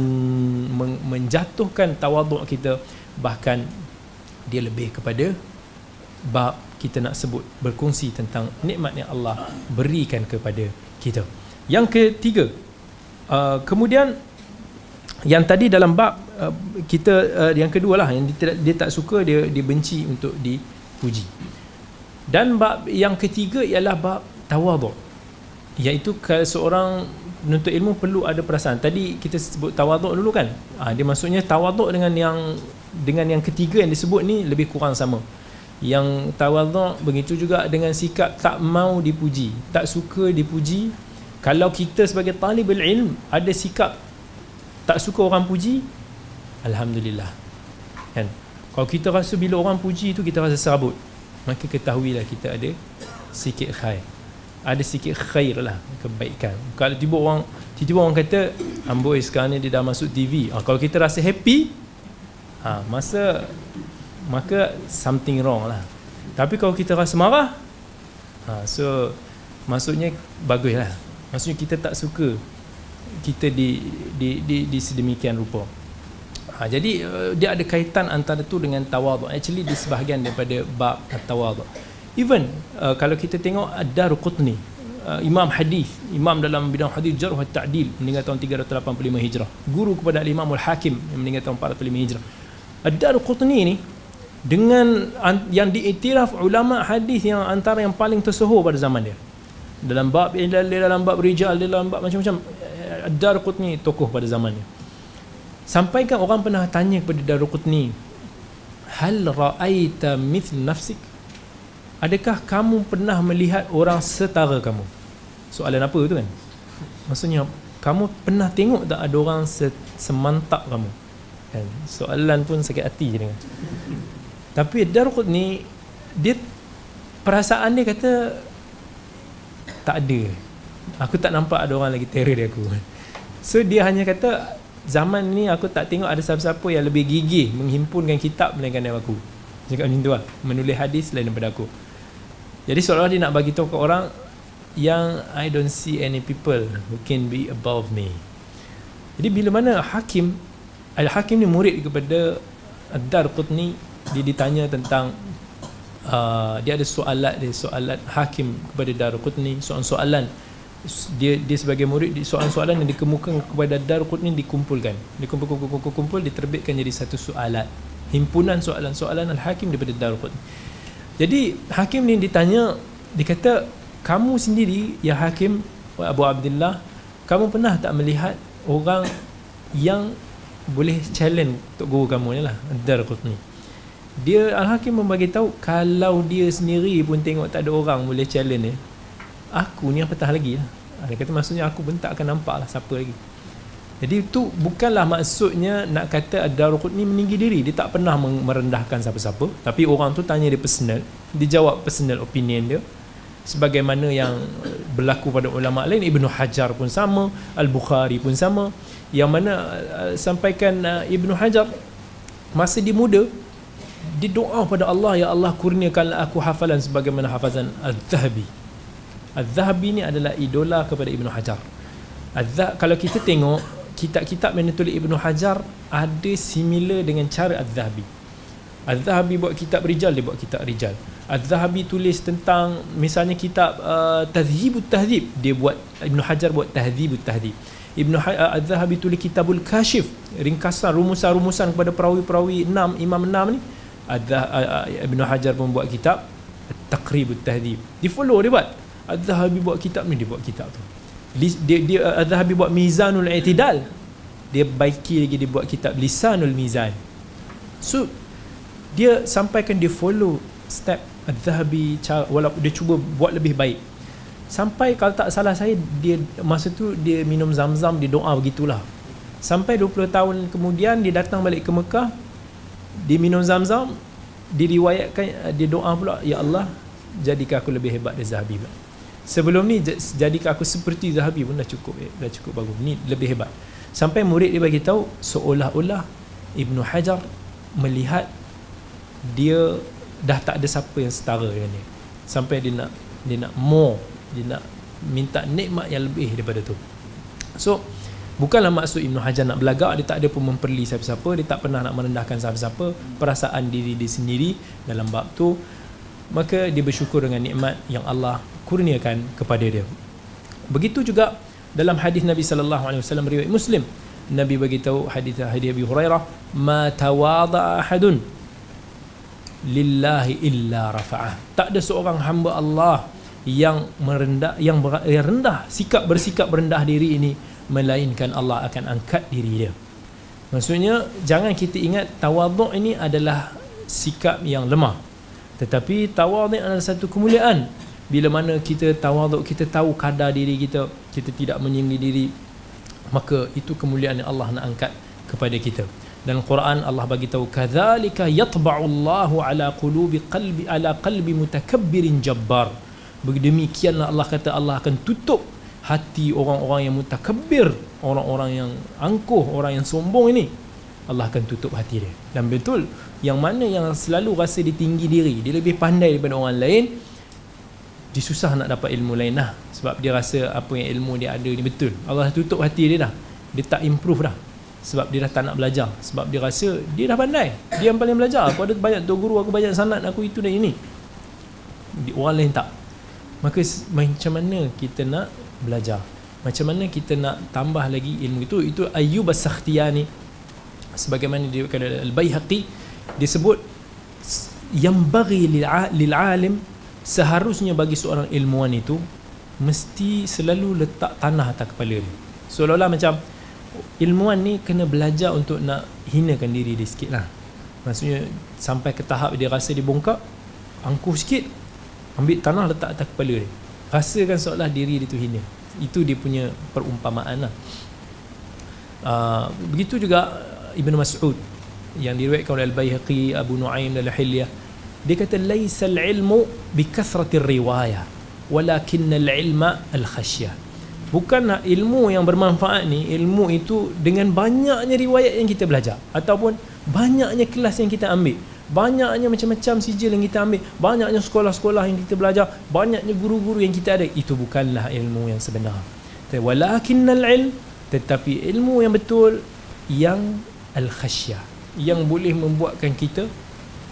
men, menjatuhkan tawaduk kita. Bahkan dia lebih kepada bab kita nak sebut berkongsi tentang nikmat yang Allah berikan kepada kita. Yang ketiga uh, kemudian yang tadi dalam bab uh, kita uh, yang kedua lah yang dia, dia tak suka dia dia benci untuk dipuji. Dan bab yang ketiga ialah bab tawaduk iaitu kalau seorang menuntut ilmu perlu ada perasaan. Tadi kita sebut tawaduk dulu kan? Ha, dia maksudnya tawaduk dengan yang dengan yang ketiga yang disebut ni lebih kurang sama. Yang tawaduk begitu juga dengan sikap tak mau dipuji. Tak suka dipuji. Kalau kita sebagai talibul ilm ada sikap tak suka orang puji? Alhamdulillah. Kan? Kalau kita rasa bila orang puji tu kita rasa serabut. Maka ketahuilah kita ada sikit khair. Ada sikit khair lah kebaikan. Kalau tiba orang tiba-tiba orang kata amboi sekarang ni dia dah masuk TV ha, kalau kita rasa happy ha, masa maka something wrong lah. Tapi kalau kita rasa marah ha, so maksudnya bagus lah. Maksudnya kita tak suka kita di di di, di sedemikian rupa. Ha, jadi uh, dia ada kaitan antara tu dengan tawaduk. Actually di sebahagian daripada bab tawaduk. Even uh, kalau kita tengok Ad-Darqutni, uh, imam hadis, imam dalam bidang hadis jarh wa ta'dil meninggal tahun 385 Hijrah. Guru kepada Imam Al-Hakim yang meninggal tahun 405 Hijrah. Ad-Darqutni ni dengan yang diiktiraf ulama hadis yang antara yang paling tersohor pada zaman dia dalam bab dalam bab rijal dalam bab macam-macam Ad-Darqutni tokoh pada zamannya sampaikan orang pernah tanya kepada Darqutni hal ra'aita mithl nafsik? Adakah kamu pernah melihat orang setara kamu? Soalan apa tu kan? Maksudnya kamu pernah tengok tak ada orang semantap kamu? Kan? Soalan pun sakit hati je dengar. Tapi Darqutni dia perasaan dia kata tak ada aku tak nampak ada orang lagi terror dia aku. So dia hanya kata zaman ni aku tak tengok ada siapa-siapa yang lebih gigih menghimpunkan kitab melainkan daripada aku. Cakap macam tu lah menulis hadis lain daripada aku. Jadi seolah dia nak bagi tahu ke orang yang I don't see any people who can be above me. Jadi bila mana Hakim Al-Hakim ni murid kepada Ad-Dar Qutni dia ditanya tentang uh, dia ada soalan dia soalan Hakim kepada Dar Qutni soalan-soalan dia dia sebagai murid soalan-soalan yang dikemukakan kepada Darqutni dikumpulkan. Dikumpul-kumpul-kumpul diterbitkan jadi satu soalan. Himpunan soalan-soalan al-hakim daripada Darqutni jadi hakim ni ditanya dia kata kamu sendiri ya hakim Abu Abdullah kamu pernah tak melihat orang yang boleh challenge untuk guru kamu ni lah Darqutni dia al-hakim membagi tahu kalau dia sendiri pun tengok tak ada orang boleh challenge ni aku ni yang petah lagi lah. Dia kata maksudnya aku pun tak akan nampak lah siapa lagi. Jadi itu bukanlah maksudnya nak kata Ad-Darukut ni meninggi diri. Dia tak pernah merendahkan siapa-siapa. Tapi orang tu tanya dia personal. Dia jawab personal opinion dia. Sebagaimana yang berlaku pada ulama lain. Ibnu Hajar pun sama. Al-Bukhari pun sama. Yang mana uh, sampaikan uh, Ibnu Hajar masa dia muda dia doa pada Allah ya Allah kurniakanlah aku hafalan sebagaimana hafazan Al-Zahabi Az-Zahabi ni adalah idola kepada Ibnu Hajar. Az kalau kita tengok kitab-kitab yang ditulis Ibnu Hajar ada similar dengan cara Az-Zahabi. Az-Zahabi buat kitab rijal, dia buat kitab rijal. Az-Zahabi tulis tentang misalnya kitab uh, Tadhibut Tahdhib, dia buat Ibnu Hajar buat Tahdhibut Tahdhib. Ibnu ha- uh, Az-Zahabi tulis Kitabul Kashif, ringkasan rumusan-rumusan kepada perawi-perawi enam imam enam ni. Az-Zah- uh, uh, Ibnu Hajar pun buat kitab Taqribut Tahdhib. Di follow dia buat. Az-Zahabi buat kitab ni, dia buat kitab tu. Dia, dia Az-Zahabi buat Mizanul I'tidal. Dia baiki lagi dia buat kitab Lisanul Mizan. So dia sampaikan dia follow step Az-Zahabi walaupun dia cuba buat lebih baik. Sampai kalau tak salah saya dia masa tu dia minum zam-zam dia doa begitulah. Sampai 20 tahun kemudian dia datang balik ke Mekah dia minum zam-zam diriwayatkan dia doa pula ya Allah jadikan aku lebih hebat dari Zahabi. Sebelum ni j- jadikan aku seperti Zahabi pun dah cukup eh, dah cukup bagus. Ni lebih hebat. Sampai murid dia bagi tahu seolah-olah Ibnu Hajar melihat dia dah tak ada siapa yang setara dengan dia. Sampai dia nak dia nak more, dia nak minta nikmat yang lebih daripada tu. So bukanlah maksud Ibnu Hajar nak belagak, dia tak ada pun memperli siapa-siapa, dia tak pernah nak merendahkan siapa-siapa, perasaan diri dia sendiri dalam bab tu maka dia bersyukur dengan nikmat yang Allah kurniakan kepada dia. Begitu juga dalam hadis Nabi sallallahu alaihi wasallam riwayat Muslim, Nabi bagi tahu hadis hadis Abi Hurairah, "Ma tawadha ahadun lillahi illa rafa'ah." Tak ada seorang hamba Allah yang merendah yang, ber, yang rendah sikap bersikap rendah diri ini melainkan Allah akan angkat diri dia. Maksudnya jangan kita ingat tawaduk ini adalah sikap yang lemah. Tetapi tawaduk adalah satu kemuliaan. Bila mana kita tawaduk, kita tahu kadar diri kita, kita tidak menyinggi diri, maka itu kemuliaan yang Allah nak angkat kepada kita. Dan Quran Allah bagi tahu kadzalika yatba'u Allahu ala qulubi qalbi ala qalbi mutakabbirin jabbar. Begidemikianlah Allah kata Allah akan tutup hati orang-orang yang mutakabbir, orang-orang yang angkuh, orang yang sombong ini. Allah akan tutup hati dia. Dan betul, yang mana yang selalu rasa dia tinggi diri, dia lebih pandai daripada orang lain, dia susah nak dapat ilmu lain lah. Sebab dia rasa apa yang ilmu dia ada ni betul. Allah tutup hati dia dah. Dia tak improve dah. Sebab dia dah tak nak belajar. Sebab dia rasa dia dah pandai. Dia yang paling belajar. Aku ada banyak tu guru, aku banyak sanat, aku itu dan ini. Orang lain tak. Maka macam mana kita nak belajar macam mana kita nak tambah lagi ilmu itu itu Ayyub as-Sakhtiyani sebagaimana dia kata Al-Baihaqi dia sebut yang bagi lil alim seharusnya bagi seorang ilmuwan itu mesti selalu letak tanah atas kepala dia. Seolah-olah macam ilmuwan ni kena belajar untuk nak hinakan diri dia sikit lah. Maksudnya sampai ke tahap dia rasa dia bongkak angkuh sikit ambil tanah letak atas kepala dia. Rasakan seolah diri dia tu hina. Itu dia punya perumpamaan lah. Uh, begitu juga Ibn Mas'ud yang diriwayatkan oleh Al-Baihaqi, Abu Nuaim dan Al-Hilyah dia kata laisa al-ilmu bi kathrati riwayah walakin al-ilma al-khasyah bukanlah ilmu yang bermanfaat ni ilmu itu dengan banyaknya riwayat yang kita belajar ataupun banyaknya kelas yang kita ambil banyaknya macam-macam sijil yang kita ambil banyaknya sekolah-sekolah yang kita belajar banyaknya guru-guru yang kita ada itu bukanlah ilmu yang sebenar. Walakinnal ilm tetapi ilmu yang betul yang al khasyah yang boleh membuatkan kita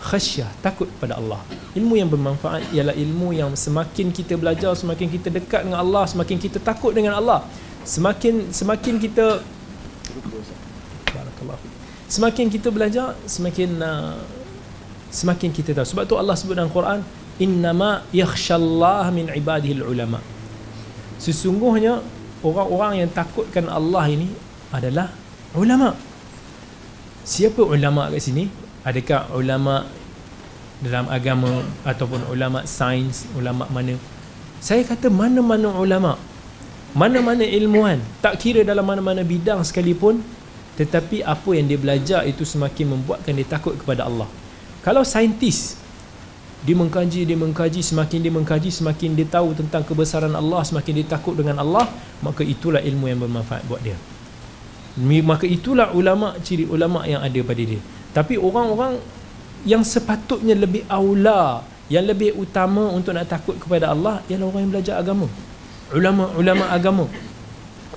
khasyah takut pada Allah. Ilmu yang bermanfaat ialah ilmu yang semakin kita belajar semakin kita dekat dengan Allah semakin kita takut dengan Allah semakin semakin kita semakin kita belajar semakin uh, semakin kita tahu. Sebab tu Allah sebut dalam Quran innama yakhshallah min ibadihi ulama. Sesungguhnya orang-orang yang takutkan Allah ini adalah ulama. Siapa ulama kat sini adakah ulama dalam agama ataupun ulama sains ulama mana? Saya kata mana-mana ulama mana-mana ilmuwan tak kira dalam mana-mana bidang sekalipun tetapi apa yang dia belajar itu semakin membuatkan dia takut kepada Allah. Kalau saintis dia mengkaji dia mengkaji semakin dia mengkaji semakin dia tahu tentang kebesaran Allah semakin dia takut dengan Allah maka itulah ilmu yang bermanfaat buat dia. Maka itulah ulama ciri ulama yang ada pada dia tapi orang-orang yang sepatutnya lebih aula yang lebih utama untuk nak takut kepada Allah ialah orang yang belajar agama. Ulama-ulama agama.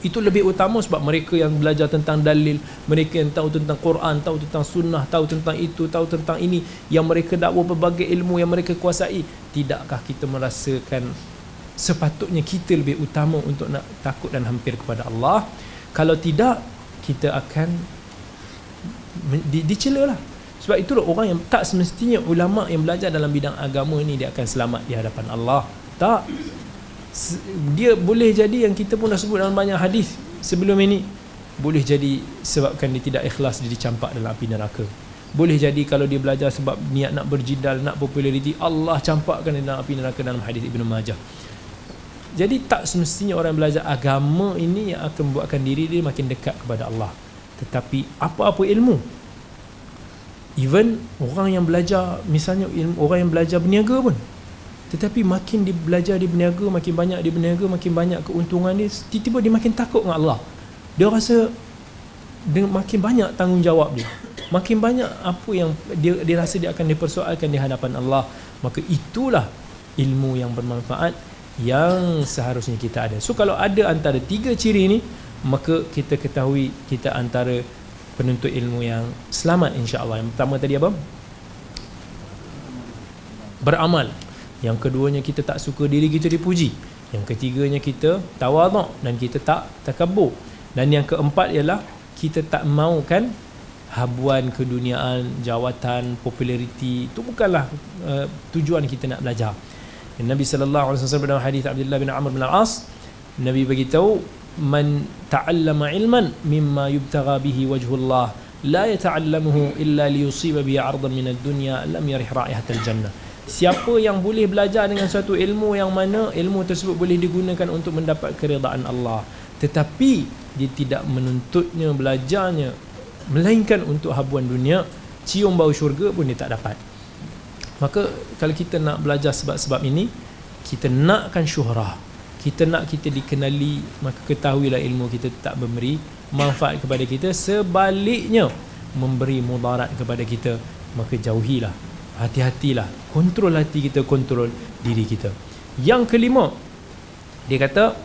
Itu lebih utama sebab mereka yang belajar tentang dalil mereka yang tahu tentang Quran tahu tentang sunnah tahu tentang itu tahu tentang ini yang mereka dakwa berbagai ilmu yang mereka kuasai tidakkah kita merasakan sepatutnya kita lebih utama untuk nak takut dan hampir kepada Allah? Kalau tidak kita akan di, dicela lah. Sebab itulah orang yang tak semestinya ulama yang belajar dalam bidang agama ni dia akan selamat di hadapan Allah. Tak. Dia boleh jadi yang kita pun dah sebut dalam banyak hadis sebelum ini. Boleh jadi sebabkan dia tidak ikhlas dia dicampak dalam api neraka. Boleh jadi kalau dia belajar sebab niat nak berjidal nak populariti Allah campakkan dia dalam api neraka dalam hadis Ibnu Majah. Jadi tak semestinya orang yang belajar agama ini yang akan membuatkan diri dia makin dekat kepada Allah tetapi apa-apa ilmu. Even orang yang belajar misalnya ilmu, orang yang belajar berniaga pun. Tetapi makin dia belajar dia berniaga makin banyak dia berniaga makin banyak keuntungan dia tiba-tiba dia makin takut dengan Allah. Dia rasa dia makin banyak tanggungjawab dia. Makin banyak apa yang dia dia rasa dia akan dipersoalkan di hadapan Allah. Maka itulah ilmu yang bermanfaat yang seharusnya kita ada. So kalau ada antara tiga ciri ini maka kita ketahui kita antara penuntut ilmu yang selamat insya-Allah. Yang pertama tadi apa? Beramal. Yang keduanya kita tak suka diri kita dipuji. Yang ketiganya kita tawaduk dan kita tak takabur dan yang keempat ialah kita tak maukan habuan keduniaan jawatan populariti. Itu bukanlah uh, tujuan kita nak belajar. Nabi sallallahu alaihi wasallam dalam hadis Abdullah bin Amr bin Al-As Nabi beritahu man ta'allama ilman mimma yubtagha bihi wajhullah. La yata'allamuhu illa liyusiba bihi 'ardan min ad-dunya lam yarih ra'ihatal jannah. Siapa yang boleh belajar dengan suatu ilmu yang mana ilmu tersebut boleh digunakan untuk mendapat keredaan Allah. Tetapi dia tidak menuntutnya belajarnya melainkan untuk habuan dunia cium bau syurga pun dia tak dapat. Maka kalau kita nak belajar sebab-sebab ini kita nakkan syuhrah kita nak kita dikenali maka ketahuilah ilmu kita tak memberi manfaat kepada kita. Sebaliknya memberi mudarat kepada kita maka jauhilah hati-hatilah kontrol hati kita kontrol diri kita. Yang kelima dia kata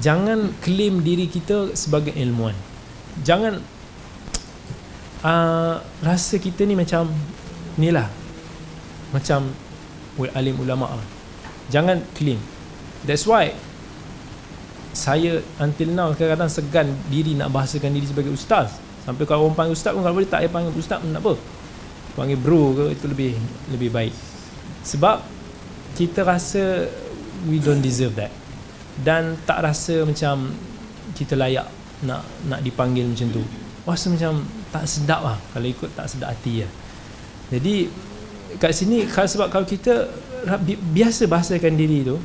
jangan claim diri kita sebagai ilmuwan jangan uh, rasa kita ni macam ni lah macam alim ulama jangan claim. That's why saya until now kadang-kadang segan diri nak bahasakan diri sebagai ustaz. Sampai kalau orang panggil ustaz pun kalau boleh tak payah panggil ustaz pun tak apa? Panggil bro ke itu lebih lebih baik. Sebab kita rasa we don't deserve that. Dan tak rasa macam kita layak nak nak dipanggil macam tu. Rasa macam tak sedap lah kalau ikut tak sedap hati ya. jadi kat sini sebab kalau kita biasa bahasakan diri tu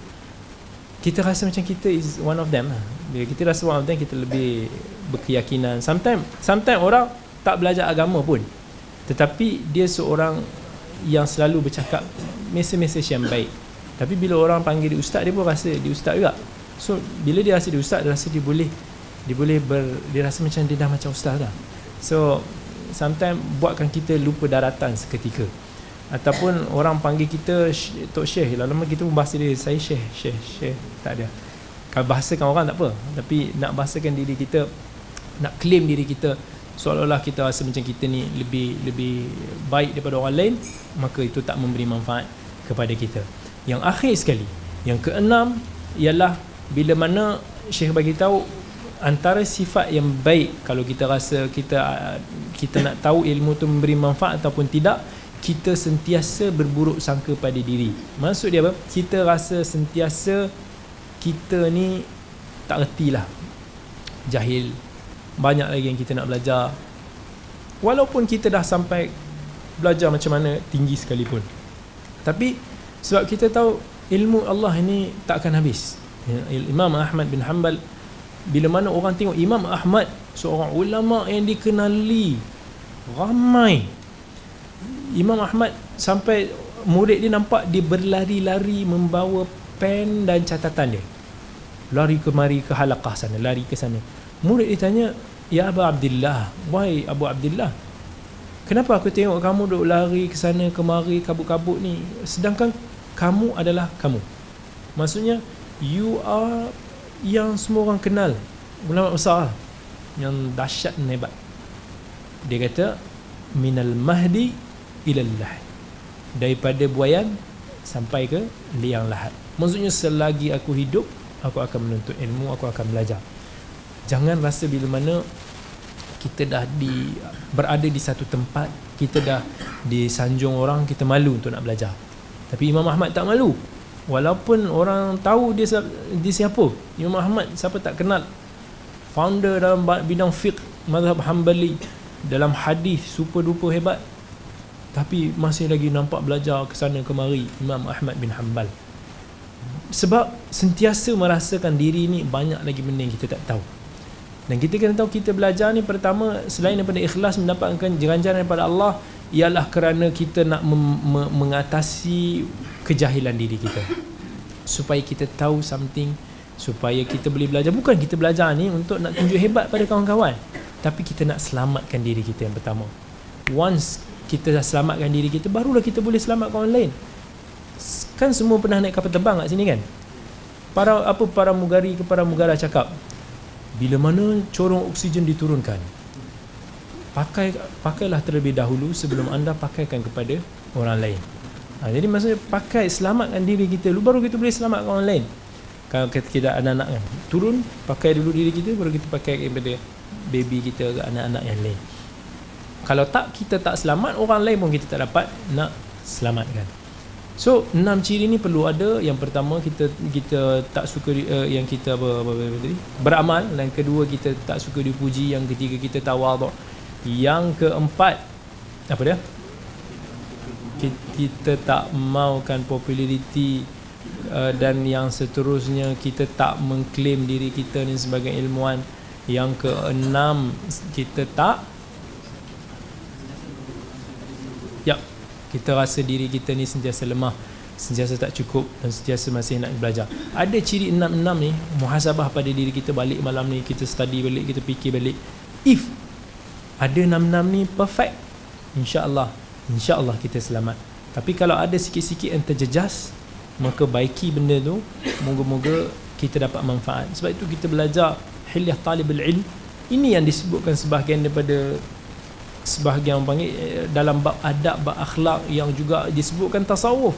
kita rasa macam kita is one of them lah. Bila kita rasa one of them kita lebih berkeyakinan. Sometimes sometimes orang tak belajar agama pun. Tetapi dia seorang yang selalu bercakap mesej-mesej yang baik. Tapi bila orang panggil dia ustaz dia pun rasa dia ustaz juga. So bila dia rasa dia ustaz dia rasa dia boleh dia boleh ber, dia rasa macam dia dah macam ustaz dah. So sometimes buatkan kita lupa daratan seketika ataupun orang panggil kita Tok Syekh lama-lama kita pun bahasa dia saya Syekh Syekh Syekh tak ada. Kalau bahasakan orang tak apa. Tapi nak bahasakan diri kita nak claim diri kita seolah-olah kita rasa macam kita ni lebih lebih baik daripada orang lain maka itu tak memberi manfaat kepada kita. Yang akhir sekali. Yang keenam ialah bila mana Syekh bagi tahu antara sifat yang baik kalau kita rasa kita kita nak tahu ilmu tu memberi manfaat ataupun tidak kita sentiasa berburuk sangka pada diri. Maksud dia apa? Kita rasa sentiasa kita ni tak retilah jahil. Banyak lagi yang kita nak belajar. Walaupun kita dah sampai belajar macam mana tinggi sekalipun. Tapi sebab kita tahu ilmu Allah ini tak akan habis. Ya, Imam Ahmad bin Hanbal bila mana orang tengok Imam Ahmad seorang ulama yang dikenali ramai Imam Ahmad sampai murid dia nampak dia berlari-lari membawa pen dan catatan dia. Lari kemari ke halaqah sana lari ke sana. Murid dia tanya Ya Abu Abdullah Wahai Abu Abdullah Kenapa aku tengok kamu duk lari ke sana kemari kabut-kabut ni Sedangkan kamu adalah kamu? Maksudnya You are Yang semua orang kenal ulama besar yang dahsyat hebat. Dia kata minal mahdi ilal lahad. Daripada buayan sampai ke liang lahat maksudnya selagi aku hidup aku akan menuntut ilmu aku akan belajar. Jangan rasa bila mana kita dah di berada di satu tempat kita dah disanjung orang kita malu untuk nak belajar. Tapi Imam Ahmad tak malu. Walaupun orang tahu dia dia siapa. Imam Ahmad siapa tak kenal. Founder dalam bidang fiqh mazhab Hanbali. Dalam hadis super duper hebat tapi masih lagi nampak belajar ke sana kemari Imam Ahmad bin Hanbal sebab sentiasa merasakan diri ni banyak lagi benda yang kita tak tahu dan kita kena tahu kita belajar ni pertama selain daripada ikhlas mendapatkan ganjaran daripada Allah ialah kerana kita nak mem- me- mengatasi kejahilan diri kita. Supaya kita tahu something supaya kita boleh belajar bukan kita belajar ni untuk nak tunjuk hebat pada kawan-kawan tapi kita nak selamatkan diri kita yang pertama. Once kita dah selamatkan diri kita barulah kita boleh selamatkan orang lain. Kan semua pernah naik kapal terbang kat sini kan? Para apa para mugari ke para mugara cakap bila mana corong oksigen diturunkan pakai pakailah terlebih dahulu sebelum anda pakaikan kepada orang lain ha, jadi maksudnya pakai selamatkan diri kita dulu baru kita boleh selamatkan orang lain kalau kita tidak ada anak kan turun pakai dulu diri kita baru kita pakai kepada baby kita ke anak-anak yang lain kalau tak kita tak selamat orang lain pun kita tak dapat nak selamatkan So enam ciri ni perlu ada. Yang pertama kita kita tak suka uh, yang kita apa, apa, apa, apa tadi beramal. Dan kedua kita tak suka dipuji. Yang ketiga kita tawaduk. Yang keempat apa dia? Kita tak maukan populariti uh, dan yang seterusnya kita tak mengklaim diri kita ni sebagai ilmuwan. Yang keenam kita tak Ya, kita rasa diri kita ni sentiasa lemah sentiasa tak cukup dan sentiasa masih nak belajar. Ada ciri enam-enam ni muhasabah pada diri kita balik malam ni kita study balik kita fikir balik. If ada enam-enam ni perfect. insya-Allah insya-Allah kita selamat. Tapi kalau ada sikit-sikit yang terjejas maka baiki benda tu moga-moga kita dapat manfaat. Sebab itu kita belajar hilyah talibul ilm. Ini yang disebutkan sebahagian daripada sebahagian panggil eh, dalam bab adab bab akhlak yang juga disebutkan tasawuf.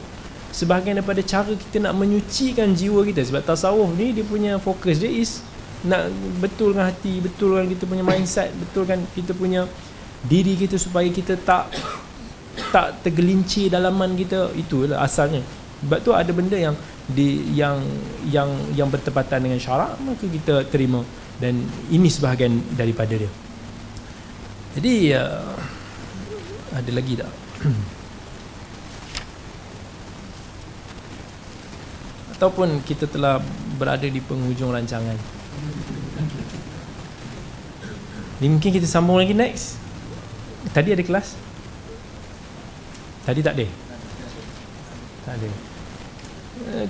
Sebahagian daripada cara kita nak menyucikan jiwa kita. Sebab tasawuf ni dia punya fokus dia is nak betulkan hati betulkan kita punya mindset betulkan kita punya diri kita supaya kita tak tak tergelincir dalaman kita. Itulah asalnya. Sebab tu ada benda yang di yang yang yang bertepatan dengan syarak maka kita terima. Dan ini sebahagian daripada dia jadi uh, ada lagi tak? (clears throat) Ataupun kita telah berada di penghujung rancangan. Ni mungkin kita sambung lagi next. Tadi ada kelas? Tadi tak ada? Tak ada.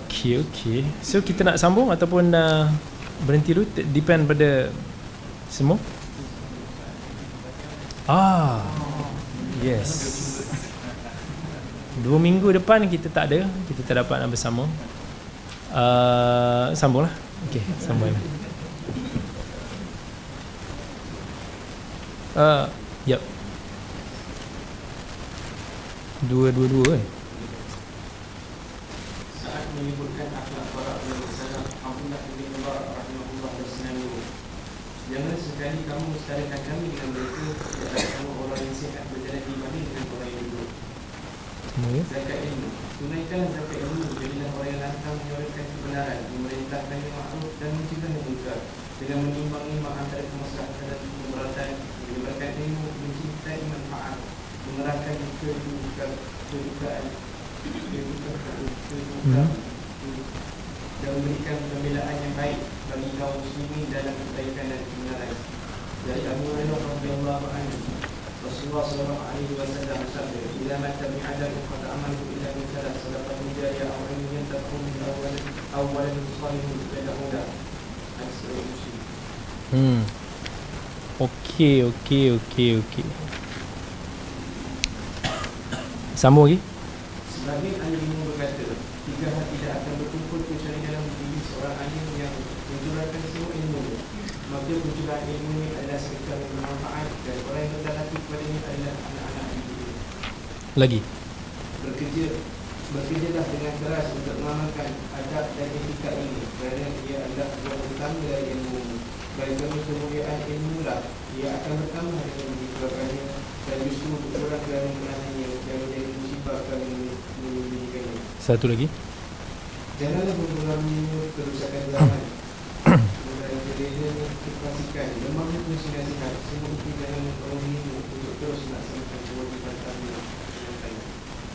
Okay, okay. So kita nak sambung ataupun uh, berhenti dulu? Depend pada semua? Ah, yes. Dua minggu depan kita tak ada, kita tak dapat nak bersama. Uh, sambunglah. Okey, sambunglah. Uh, yep. Dua, dua, dua eh. Saat menyebutkan akhlak para ulama salaf, Abdullah bin Mubarak rahimahullah bersnanu. Jangan sekali kamu setarakan kami dengan mereka Kerana kamu orang yang sihat berjalan dibanding dengan orang yang duduk Semua ya. Zakat ilmu Tunaikan zakat ilmu Jadilah orang yang lantang menyawarkan kebenaran Memerintahkan yang makruf dan mencegah yang munkar Dengan menimbang-nimbang antara kemaslahatan dan keberatan Menyebabkan ilmu mencintai manfaat Mengerahkan kedudukan Kedudukan Kedudukan Kedudukan dan memberikan pembelaan yang baik bagi kaum muslimin dalam kebaikan dan kebenaran. Dari Abu Hurairah radhiyallahu anhu, Rasulullah sallallahu alaihi wasallam bersabda, "Bila mata bi adam qad amalu ila min salat sadaqah jariyah aw ilmin yantaqu min awwal awwal salihun yad'una." Hadis riwayat Muslim. Hmm. Okey, okey, okey, okey. Sambung lagi? Sebagian ahli ilmu berkata, tiga hal tidak akan berkumpul kecuali dalam diri seorang alim yang mencurahkan semua ilmu maka pencurahan ilmu ini adalah yang bermanfaat dan orang yang rendah hati kepadanya adalah anak-anak Lagi. bekerja bekerjalah dengan keras untuk mengamalkan adab dan etika ini kerana ia adalah buah utama ilmu bagi kamu kemuliaan ilmu lah ia akan bertambah dengan disebabkannya dan justru berkurang kerana menahannya dan menjadi musibah kerana menyembunyikannya Satu lagi. janganlah mengulangi kerusakan zaman jangan mempengaruhimu untuk terus melaksanakan kewajipan kami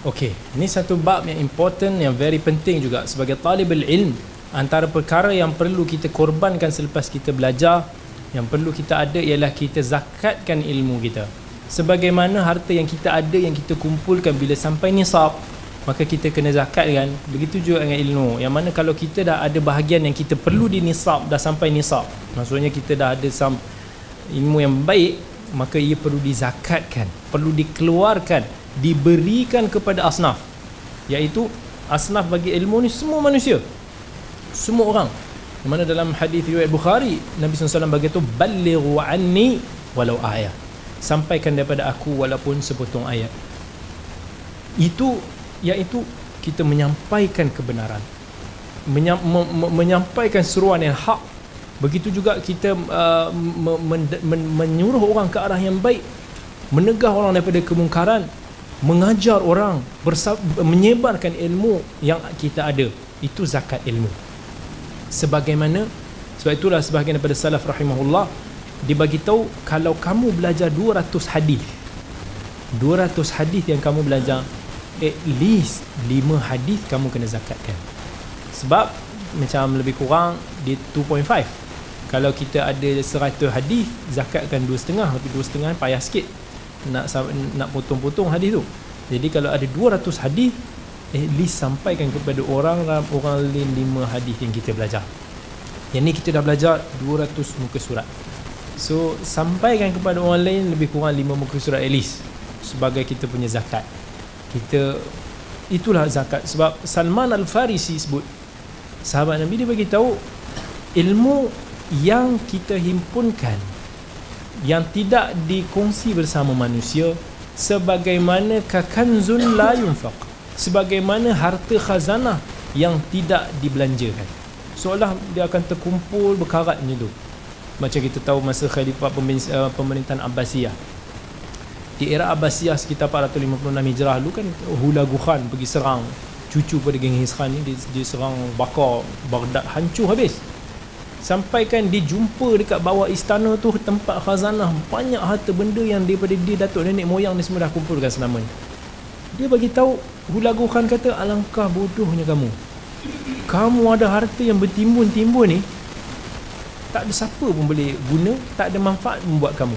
Okey, ini satu bab yang important yang very penting juga sebagai talibul ilm. Antara perkara yang perlu kita korbankan selepas kita belajar, yang perlu kita ada ialah kita zakatkan ilmu kita. Sebagaimana harta yang kita ada yang kita kumpulkan bila sampai nisab, maka kita kena zakatkan. Begitu juga dengan ilmu. Yang mana kalau kita dah ada bahagian yang kita perlu di nisab, dah sampai nisab. Maksudnya kita dah ada sam ilmu yang baik, maka ia perlu dizakatkan, perlu dikeluarkan, diberikan kepada asnaf. Iaitu asnaf bagi ilmu ni semua manusia. Semua orang. Di mana dalam hadis riwayat Bukhari, Nabi SAW bagi tu balighu anni walau ayat. Sampaikan daripada aku walaupun sepotong ayat. Itu iaitu kita menyampaikan kebenaran. Menyam, me, me, menyampaikan seruan yang hak. Begitu juga kita uh, me, men, men, menyuruh orang ke arah yang baik, menegah orang daripada kemungkaran, mengajar orang, bersa- menyebarkan ilmu yang kita ada. Itu zakat ilmu. Sebagaimana sebab itulah sebahagian daripada salaf rahimahullah dibagi tahu kalau kamu belajar 200 hadis 200 hadis yang kamu belajar at least 5 hadis kamu kena zakatkan. Sebab macam lebih kurang di 2.5 kalau kita ada 100 hadis zakatkan 2.5 tapi 2.5 payah sikit nak nak potong-potong hadis tu. Jadi kalau ada 200 hadis at least sampaikan kepada orang orang lain 5 hadis yang kita belajar. Yang ni kita dah belajar 200 muka surat. So sampaikan kepada orang lain lebih kurang 5 muka surat at least sebagai kita punya zakat kita itulah zakat. Sebab Salman Al-Farisi sebut sahabat Nabi dia bagi tahu ilmu yang kita himpunkan yang tidak dikongsi bersama manusia sebagaimana kakanzun la yunfaq sebagaimana harta khazanah yang tidak dibelanjakan. Seolah dia akan terkumpul berkarat macam tu. Macam kita tahu masa khalifah uh, pemerintahan Abbasiyah di era Abbasiyah sekitar 456 Hijrah dulu kan Hulagu Khan pergi serang cucu pada Genghis Khan ni dia, dia serang bakar Baghdad hancur habis. Sampai kan dia jumpa dekat bawah istana tu tempat khazanah banyak harta benda yang daripada dia datuk nenek moyang ni semua dah kumpulkan selama ni dia bagi tahu Hulagu Khan kata alangkah bodohnya kamu. Kamu ada harta yang bertimbun-timbun ni tak ada siapa pun boleh guna tak ada manfaat membuat kamu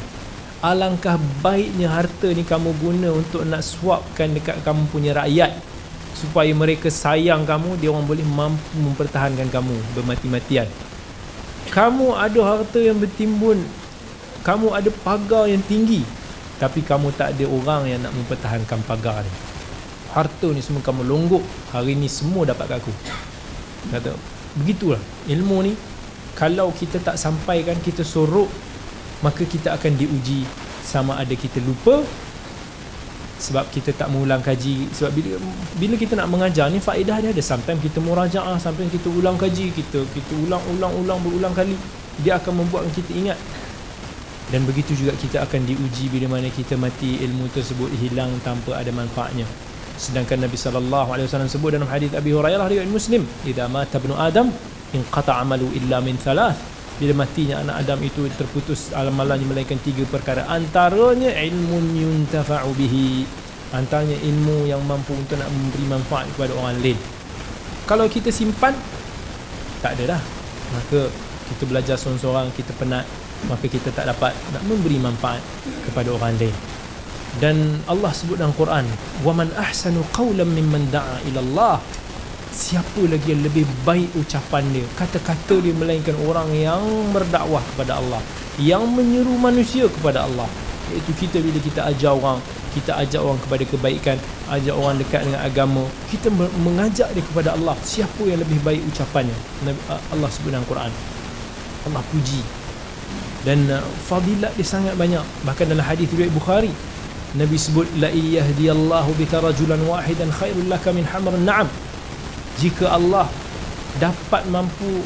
alangkah baiknya harta ni kamu guna untuk nak suapkan dekat kamu punya rakyat. Supaya mereka sayang kamu dia orang boleh mampu mempertahankan kamu bermati-matian. Kamu ada harta yang bertimbun. Kamu ada pagar yang tinggi. Tapi kamu tak ada orang yang nak mempertahankan pagar ni. Harta ni semua kamu longgok. Hari ni semua dapat kat aku. Kata begitulah ilmu ni. Kalau kita tak sampaikan kita sorok maka kita akan diuji sama ada kita lupa sebab kita tak mengulang kaji. Sebab bila bila kita nak mengajar ni faedah dia ada. Sometimes kita murajaah sometimes kita ulang kaji kita kita ulang-ulang-ulang berulang kali. Dia akan membuatkan kita ingat. Dan begitu juga kita akan diuji bila mana kita mati ilmu tersebut hilang tanpa ada manfaatnya. Sedangkan Nabi sallallahu alaihi wasallam sebut dalam hadis Abi Hurairah riwayat Muslim idza mata ibnu adam inqata amalu illa min thalath bila matinya anak Adam itu terputus amalannya melainkan tiga perkara. Antaranya ilmu yuntafa'u bihi. Antaranya ilmu yang mampu untuk nak memberi manfaat kepada orang lain. Kalau kita simpan tak ada dah. Maka kita belajar seorang-seorang kita penat maka kita tak dapat nak memberi manfaat kepada orang lain. Dan Allah sebut dalam Quran waman ahsanu qawlan mimman da'a ila Allah siapa lagi yang lebih baik ucapan dia? Kata-kata dia melainkan orang yang berdakwah kepada Allah yang menyeru manusia kepada Allah. Iaitu kita bila kita ajar orang kita ajak orang kepada kebaikan ajak orang dekat dengan agama kita mengajak dia kepada Allah. Siapa yang lebih baik ucapannya? Allah sebut dalam Quran. Allah puji. Dan uh, fadilat dia sangat banyak. Bahkan dalam hadis riwayat Bukhari Nabi sebut la iyahdiyallahu bika rajulan wahidan khairul laka min hamrin na'am jika Allah dapat mampu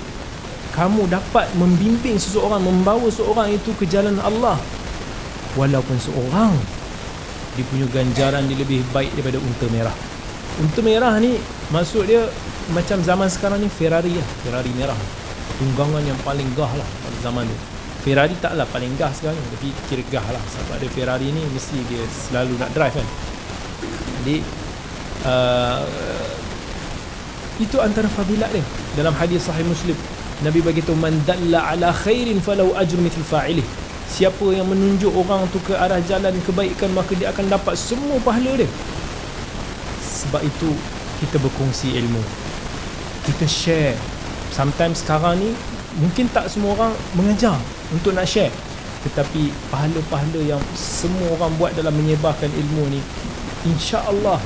kamu dapat membimbing seseorang membawa seseorang itu ke jalan Allah. Walaupun seorang dia punya ganjaran dia lebih baik daripada unta merah. Unta merah ni maksud dia macam zaman sekarang ni Ferrari lah. Ferrari merah. Tunggangan yang paling gah lah pada zaman tu Ferrari taklah paling gah sekarang tapi kira gah lah. Sebab ada Ferrari ni mesti dia selalu nak drive kan. Jadi uh, itu antara fadilat dia. Dalam hadis sahih muslim Nabi beritahu man dalla ala khairin falau ajru mithl fa'ilih. Siapa yang menunjuk orang tu ke arah jalan kebaikan maka dia akan dapat semua pahala dia. Sebab itu kita berkongsi ilmu. Kita share. Sometimes sekarang ni mungkin tak semua orang mengajar untuk nak share. Tetapi pahala-pahala yang semua orang buat dalam menyebarkan ilmu ni insya-Allah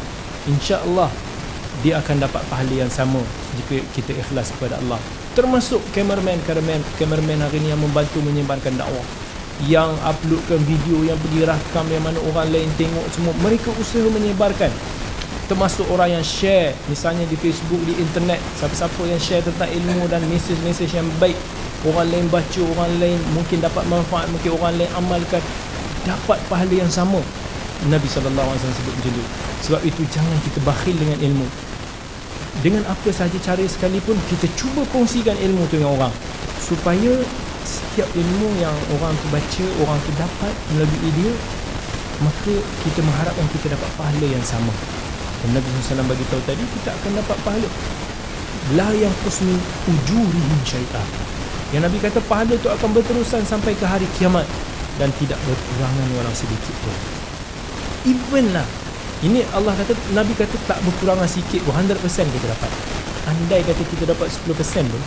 insya-Allah dia akan dapat pahala yang sama jika kita ikhlas kepada Allah. Termasuk cameraman cameraman cameraman hari ni yang membantu menyebarkan dakwah. Yang uploadkan video yang pergi rakam yang mana orang lain tengok semua mereka usaha menyebarkan. Termasuk orang yang share misalnya di Facebook di internet siapa-siapa yang share tentang ilmu dan mesej-mesej yang baik. Orang lain baca orang lain mungkin dapat manfaat mungkin orang lain amalkan dapat pahala yang sama. Nabi SAW sebut macam tu. Sebab itu jangan kita bakhil dengan ilmu dengan apa sahaja cara sekalipun kita cuba kongsikan ilmu tu dengan orang. Supaya setiap ilmu yang orang tu baca orang tu dapat melalui dia maka kita mengharapkan kita dapat pahala yang sama. Dan Nabi SAW bagi tahu tadi kita akan dapat pahala. La yang kusmi ujurihim syaitan yang Nabi kata pahala itu akan berterusan sampai ke hari kiamat dan tidak berkurangan walau sedikit pun. Even lah ini Allah kata Nabi kata tak berkurangan sikit pun 100% kita dapat. Andai kata kita dapat 10% pun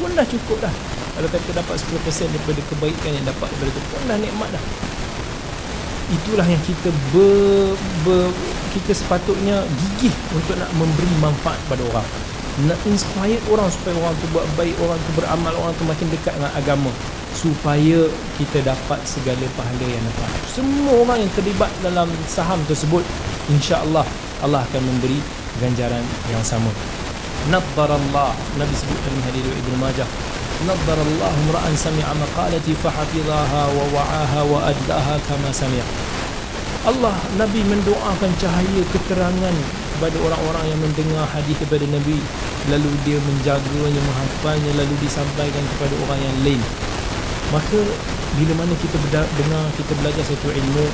pun dah cukup dah. Kalau kata dapat 10% daripada kebaikan yang dapat daripada itu pun dah nikmat dah. Itulah yang kita ber, ber, kita sepatutnya gigih untuk nak memberi manfaat pada orang. Nak inspire orang supaya orang tu buat baik orang tu beramal orang tu makin dekat dengan agama supaya kita dapat segala pahala yang dapat. Semua orang yang terlibat dalam saham tersebut insya-Allah Allah akan memberi ganjaran yang sama. Nadharallah Nabi sebut dalam hadis Ibnu Majah nadharallahu ra'an sami'a maqalati fa wa wa'aha wa addaha kama sami'a. Allah Nabi mendoakan cahaya keterangan kepada orang-orang yang mendengar hadis daripada Nabi. Lalu dia menjaganya menghafalnya lalu disampaikan kepada orang yang lain maka bila mana kita dengar kita belajar satu ilmu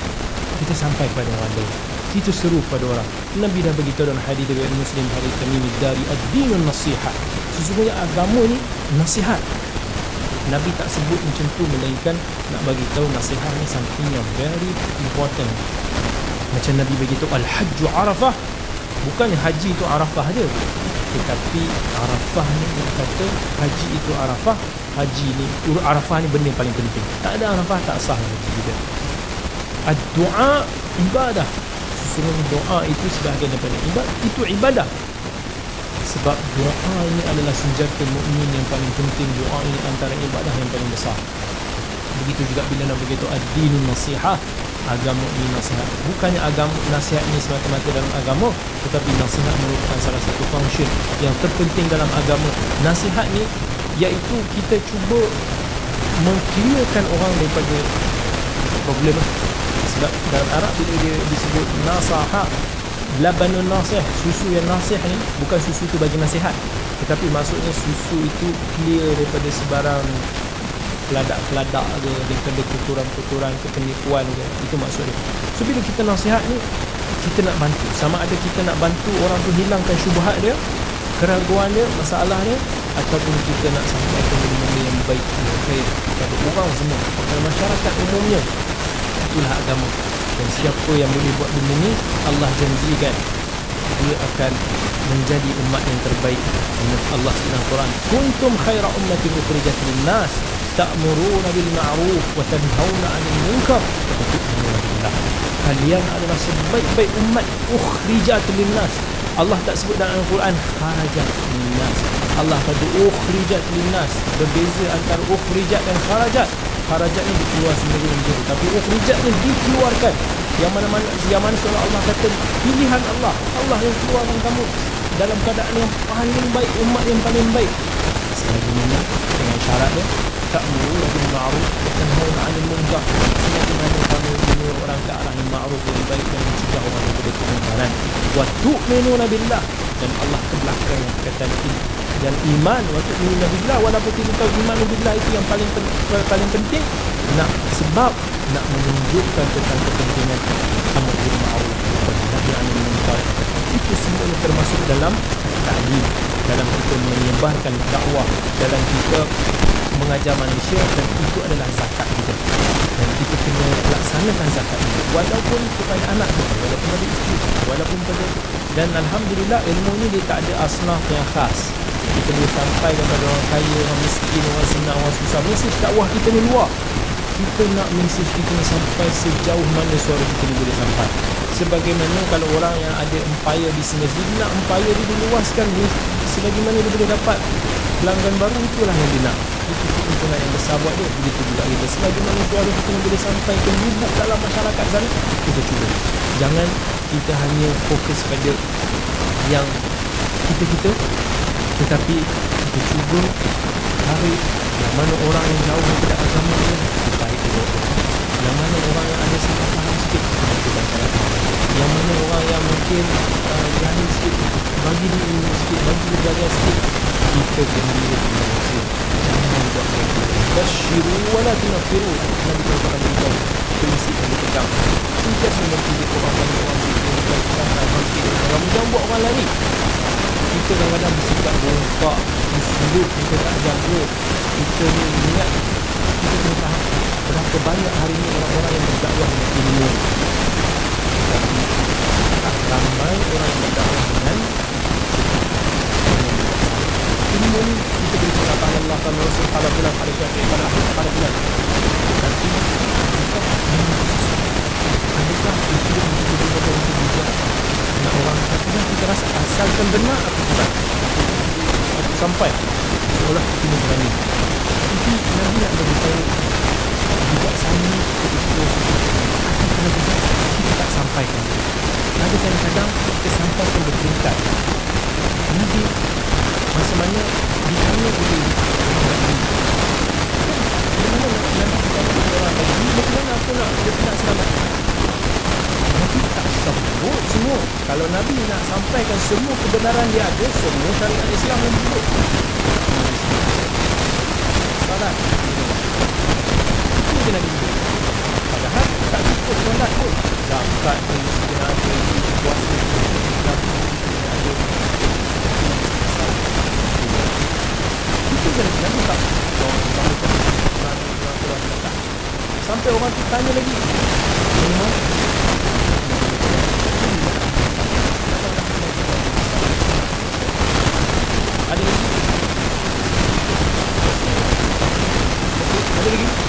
kita sampai kepada orang lain. Kita seru pada orang. Nabi dah beritahu dalam hadis dari Muslim hadis Tamim dari ad-dinun nasihat. Sesungguhnya agama ni nasihat. Nabi tak sebut macam tu melainkan nak bagi tahu nasihat ni something yang very important. Macam Nabi bagi tahu al-hajju Arafah. Bukannya haji itu Arafah aja. Tetapi Arafah ni dia kata haji itu Arafah, haji ni Arafah ni benda yang paling penting. Tak ada Arafah tak sah haji juga. Ad-du'a ibadah. Sesungguhnya doa itu sebahagian daripada ibadah. Itu ibadah sebab doa ini adalah senjata mukmin yang paling penting doa ini antara ibadah yang paling besar begitu juga bila nak begitu ad-dinun nasihat agama ini nasihat bukannya agama nasihat ini semata-mata dalam agama tetapi nasihat merupakan salah satu function yang terpenting dalam agama nasihat ni iaitu kita cuba mengkliarkan orang daripada problem. Sebab dalam Arab bila dia disebut nasahat labanun nasih susu yang nasih ni bukan susu tu bagi nasihat. Tetapi maksudnya susu itu clear daripada sebarang peladak-peladak ke daripada kuturan-kuturan kepenipuan ke. Itu maksudnya so bila kita nasihat ni kita nak bantu. Sama ada kita nak bantu orang tu hilangkan syubhat dia keraguan dia masalah dia ataupun kita nak sampaikan benda-benda yang baik yang khair kepada orang semua kepada masyarakat umumnya. Itulah agama. Dan siapa yang boleh buat benda ni Allah janjikan dia akan menjadi umat yang terbaik menurut Allah dalam Quran. Kuntum khaira ummatin ukhrijat lin nas ta'muruna bil ma'ruf wa tanhauna 'anil munkar. Kalian adalah sebaik-baik umat ukhrijat lin nas Allah tak sebut dalam Al-Quran lin nas Allah kata ukhrijat lin nas berbeza antara ukhrijat dan kharajat. Harajatnya dikeluar sendiri sendiri tapi ukhrijatnya dikeluarkan. Yang mana mana yang mana surah Allah kata pilihan Allah. Allah yang keluarkan kamu dalam keadaan yang paling baik umat yang paling baik. Selagi mana dengan syarat dia ta'muru bil ma'ruf wa tanhauna 'anil munkar. Selagi mana kamu menyuruh orang ke arah yang ma'ruf yang baik dan mencegah orang daripada kemungkaran wa tu'minuna billah. Dan Allah ke belakang yang kata dan iman wa tu'minuna billah walaupun kita tahu iman billah itu yang paling paling penting nak sebab nak menunjukkan tentang kepentingan amr bil ma'ruf wa nahi 'anil munkar itu semuanya termasuk dalam ta'lim dalam kita menyebarkan dakwah dalam kita mengajar manusia dan itu adalah zakat kita. Dan kita kena laksanakan zakat ini. Walaupun kepada anak kita walaupun pada isteri walaupun pada dan Alhamdulillah ilmu ni dia tak ada asnaf yang khas kita boleh sampai kepada orang kaya, orang miskin, orang senang, orang susah. Mesej dakwah kita ni luar. Kita nak mesej kita ni sampai sejauh mana suara kita ni boleh sampai. Sebagaimana kalau orang yang ada empire business dia nak empire dia diluaskan dia sebagaimana dia boleh dapat pelanggan baru itulah yang dia nak. Itu keuntungan yang besar buat dia. Begitu juga kita. Sebagaimana suara kita ni boleh sampai ke lubuk dalam masyarakat sana kita cuba. Jangan kita hanya fokus pada yang kita-kita tetapi kita cuba cari yang mana orang yang jauh daripada agama ni baik dia yang mana orang yang ada salah faham sikit kita baca yang mana orang yang mungkin uh, jahil sikit bagi dia ilmu sikit bagi dia belajar sikit kita gembira dengan manusia jangan buat mereka basyiru wala tunafiru. Nabi SAW beritahu prinsip yang dipegang sentiasa mempunyai orang banyak orang bikin orang bangkit orang jangan buat orang lari kita kadang-kadang bersikap bongkak bersuluk kita tak jaga kita ni niat kita kena faham berapa banyak hari ni orang-orang yang berdakwah dengan ilmu? Tapi tak ramai orang yang berdakwah dengan ilmu. Ni kita boleh cakap Allah pada Rasul pada bulan pada syafiq pada akhir pada bulan. Adakah itu yang kita boleh buat untuk bijak nak orang kata kita rasa asalkan benar aku buat aku sampai. Seolah kita ni berani. Tapi Nabi nak beritahu bijaksana ketika ada bijak kita. Tak sampaikan. Ada kadang-kadang kita sampaikan berperingkat Nabi masa mana ditanya oleh orang tadi bagaimana Nabi ditanya oleh orang tadi bagaimana aku nak dia nak selamat? Nabi tak sebut semua. Kalau Nabi nak sampaikan semua kebenaran dia ada semua syariat Islam yang disebut salat itu je Nabi sebut padahal tak cukup solat pun zakat pun mesti ada puasa pun mesti ada itu tak. Sampai orang tu tanya lagi. Memang ada lagi